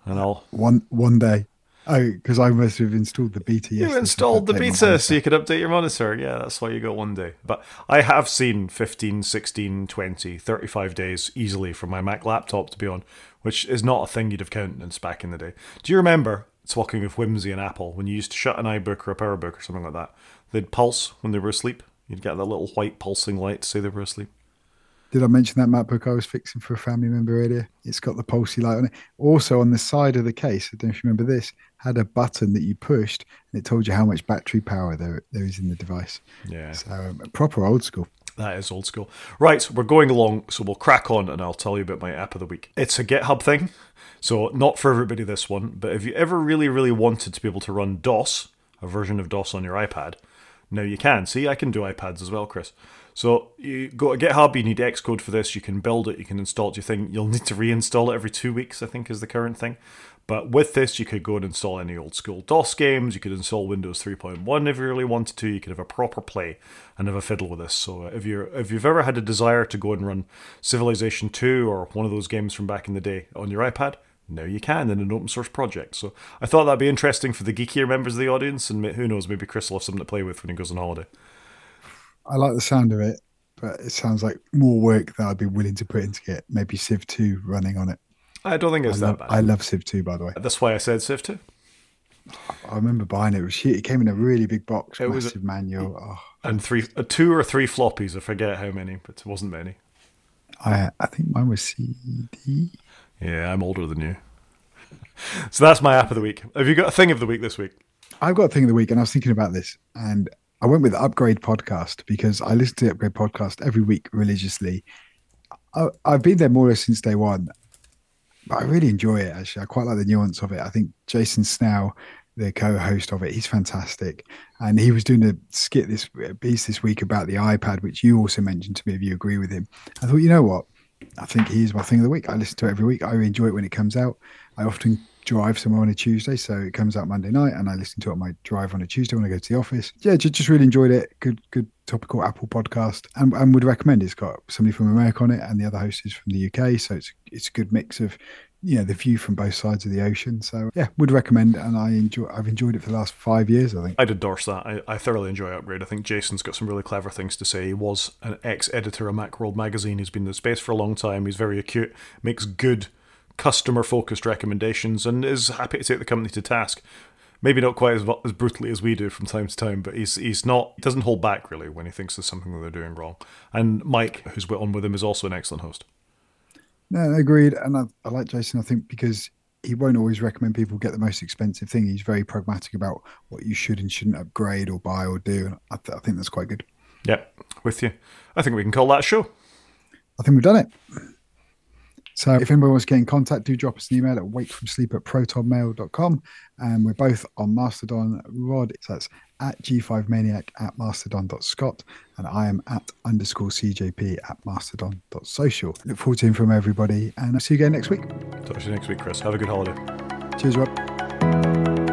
And I'll one one day. Oh, because I must have installed the beta. You installed the beta so you could update your monitor. Yeah, that's why you got one day. But I have seen 15, 16, 20, 35 days easily for my Mac laptop to be on, which is not a thing you'd have countenanced back in the day. Do you remember, talking of whimsy and Apple, when you used to shut an iBook or a PowerBook or something like that, they'd pulse when they were asleep? You'd get that little white pulsing light to say they were asleep. Did I mention that MacBook I was fixing for a family member earlier? It's got the pulsey light on it. Also, on the side of the case, I don't know if you remember this, had a button that you pushed and it told you how much battery power there, there is in the device. Yeah. So, um, proper old school. That is old school. Right, we're going along, so we'll crack on and I'll tell you about my app of the week. It's a GitHub thing, so not for everybody this one, but if you ever really, really wanted to be able to run DOS, a version of DOS on your iPad, now you can. See, I can do iPads as well, Chris. So you go to GitHub, you need Xcode for this, you can build it, you can install it, you think you'll need to reinstall it every two weeks, I think is the current thing. But with this, you could go and install any old school DOS games. You could install Windows 3.1 if you really wanted to. You could have a proper play and have a fiddle with this. So if you're if you've ever had a desire to go and run Civilization 2 or one of those games from back in the day on your iPad, now you can in an open source project. So I thought that'd be interesting for the geekier members of the audience, and who knows, maybe Chris will have something to play with when he goes on holiday. I like the sound of it, but it sounds like more work that I'd be willing to put into get maybe Civ 2 running on it. I don't think it's I that love, bad. I love Civ 2, by the way. That's why I said Civ 2. I remember buying it. It, was it came in a really big box, It was massive manual. Oh, And three, uh, two or three floppies. I forget how many, but it wasn't many. I I think mine was CD. Yeah, I'm older than you. so that's my app of the week. Have you got a thing of the week this week? I've got a thing of the week, and I was thinking about this, and I went with Upgrade Podcast because I listen to the Upgrade Podcast every week religiously. I, I've been there more or less since day one, but I really enjoy it. Actually, I quite like the nuance of it. I think Jason Snell, the co-host of it, he's fantastic, and he was doing a skit this piece this week about the iPad, which you also mentioned to me. If you agree with him, I thought, you know what, I think he is my thing of the week. I listen to it every week. I enjoy it when it comes out. I often drive somewhere on a Tuesday, so it comes out Monday night, and I listen to it on my drive on a Tuesday when I go to the office. Yeah, just, just really enjoyed it. Good, good topical Apple podcast, and, and would recommend. It's got somebody from America on it, and the other host is from the UK, so it's it's a good mix of you know the view from both sides of the ocean. So yeah, would recommend, and I enjoy. I've enjoyed it for the last five years. I think. I'd endorse that. I, I thoroughly enjoy Upgrade. I think Jason's got some really clever things to say. He was an ex editor of Macworld magazine. He's been in the space for a long time. He's very acute, makes good customer focused recommendations, and is happy to take the company to task. Maybe not quite as, as brutally as we do from time to time, but he's he's not he doesn't hold back really when he thinks there's something that they're doing wrong. And Mike, who's on with him, is also an excellent host. No, agreed. And I, I like Jason. I think because he won't always recommend people get the most expensive thing. He's very pragmatic about what you should and shouldn't upgrade or buy or do. And I, th- I think that's quite good. Yep, with you. I think we can call that a show. I think we've done it. So if anybody wants to get in contact, do drop us an email at wakefromsleep at protonmail.com. And we're both on Mastodon. Rod, so that's at G5maniac at mastodon.scot. And I am at underscore CJP at mastodon.social. Look forward to hearing from everybody. And I'll see you again next week. Talk to you next week, Chris. Have a good holiday. Cheers, Rob.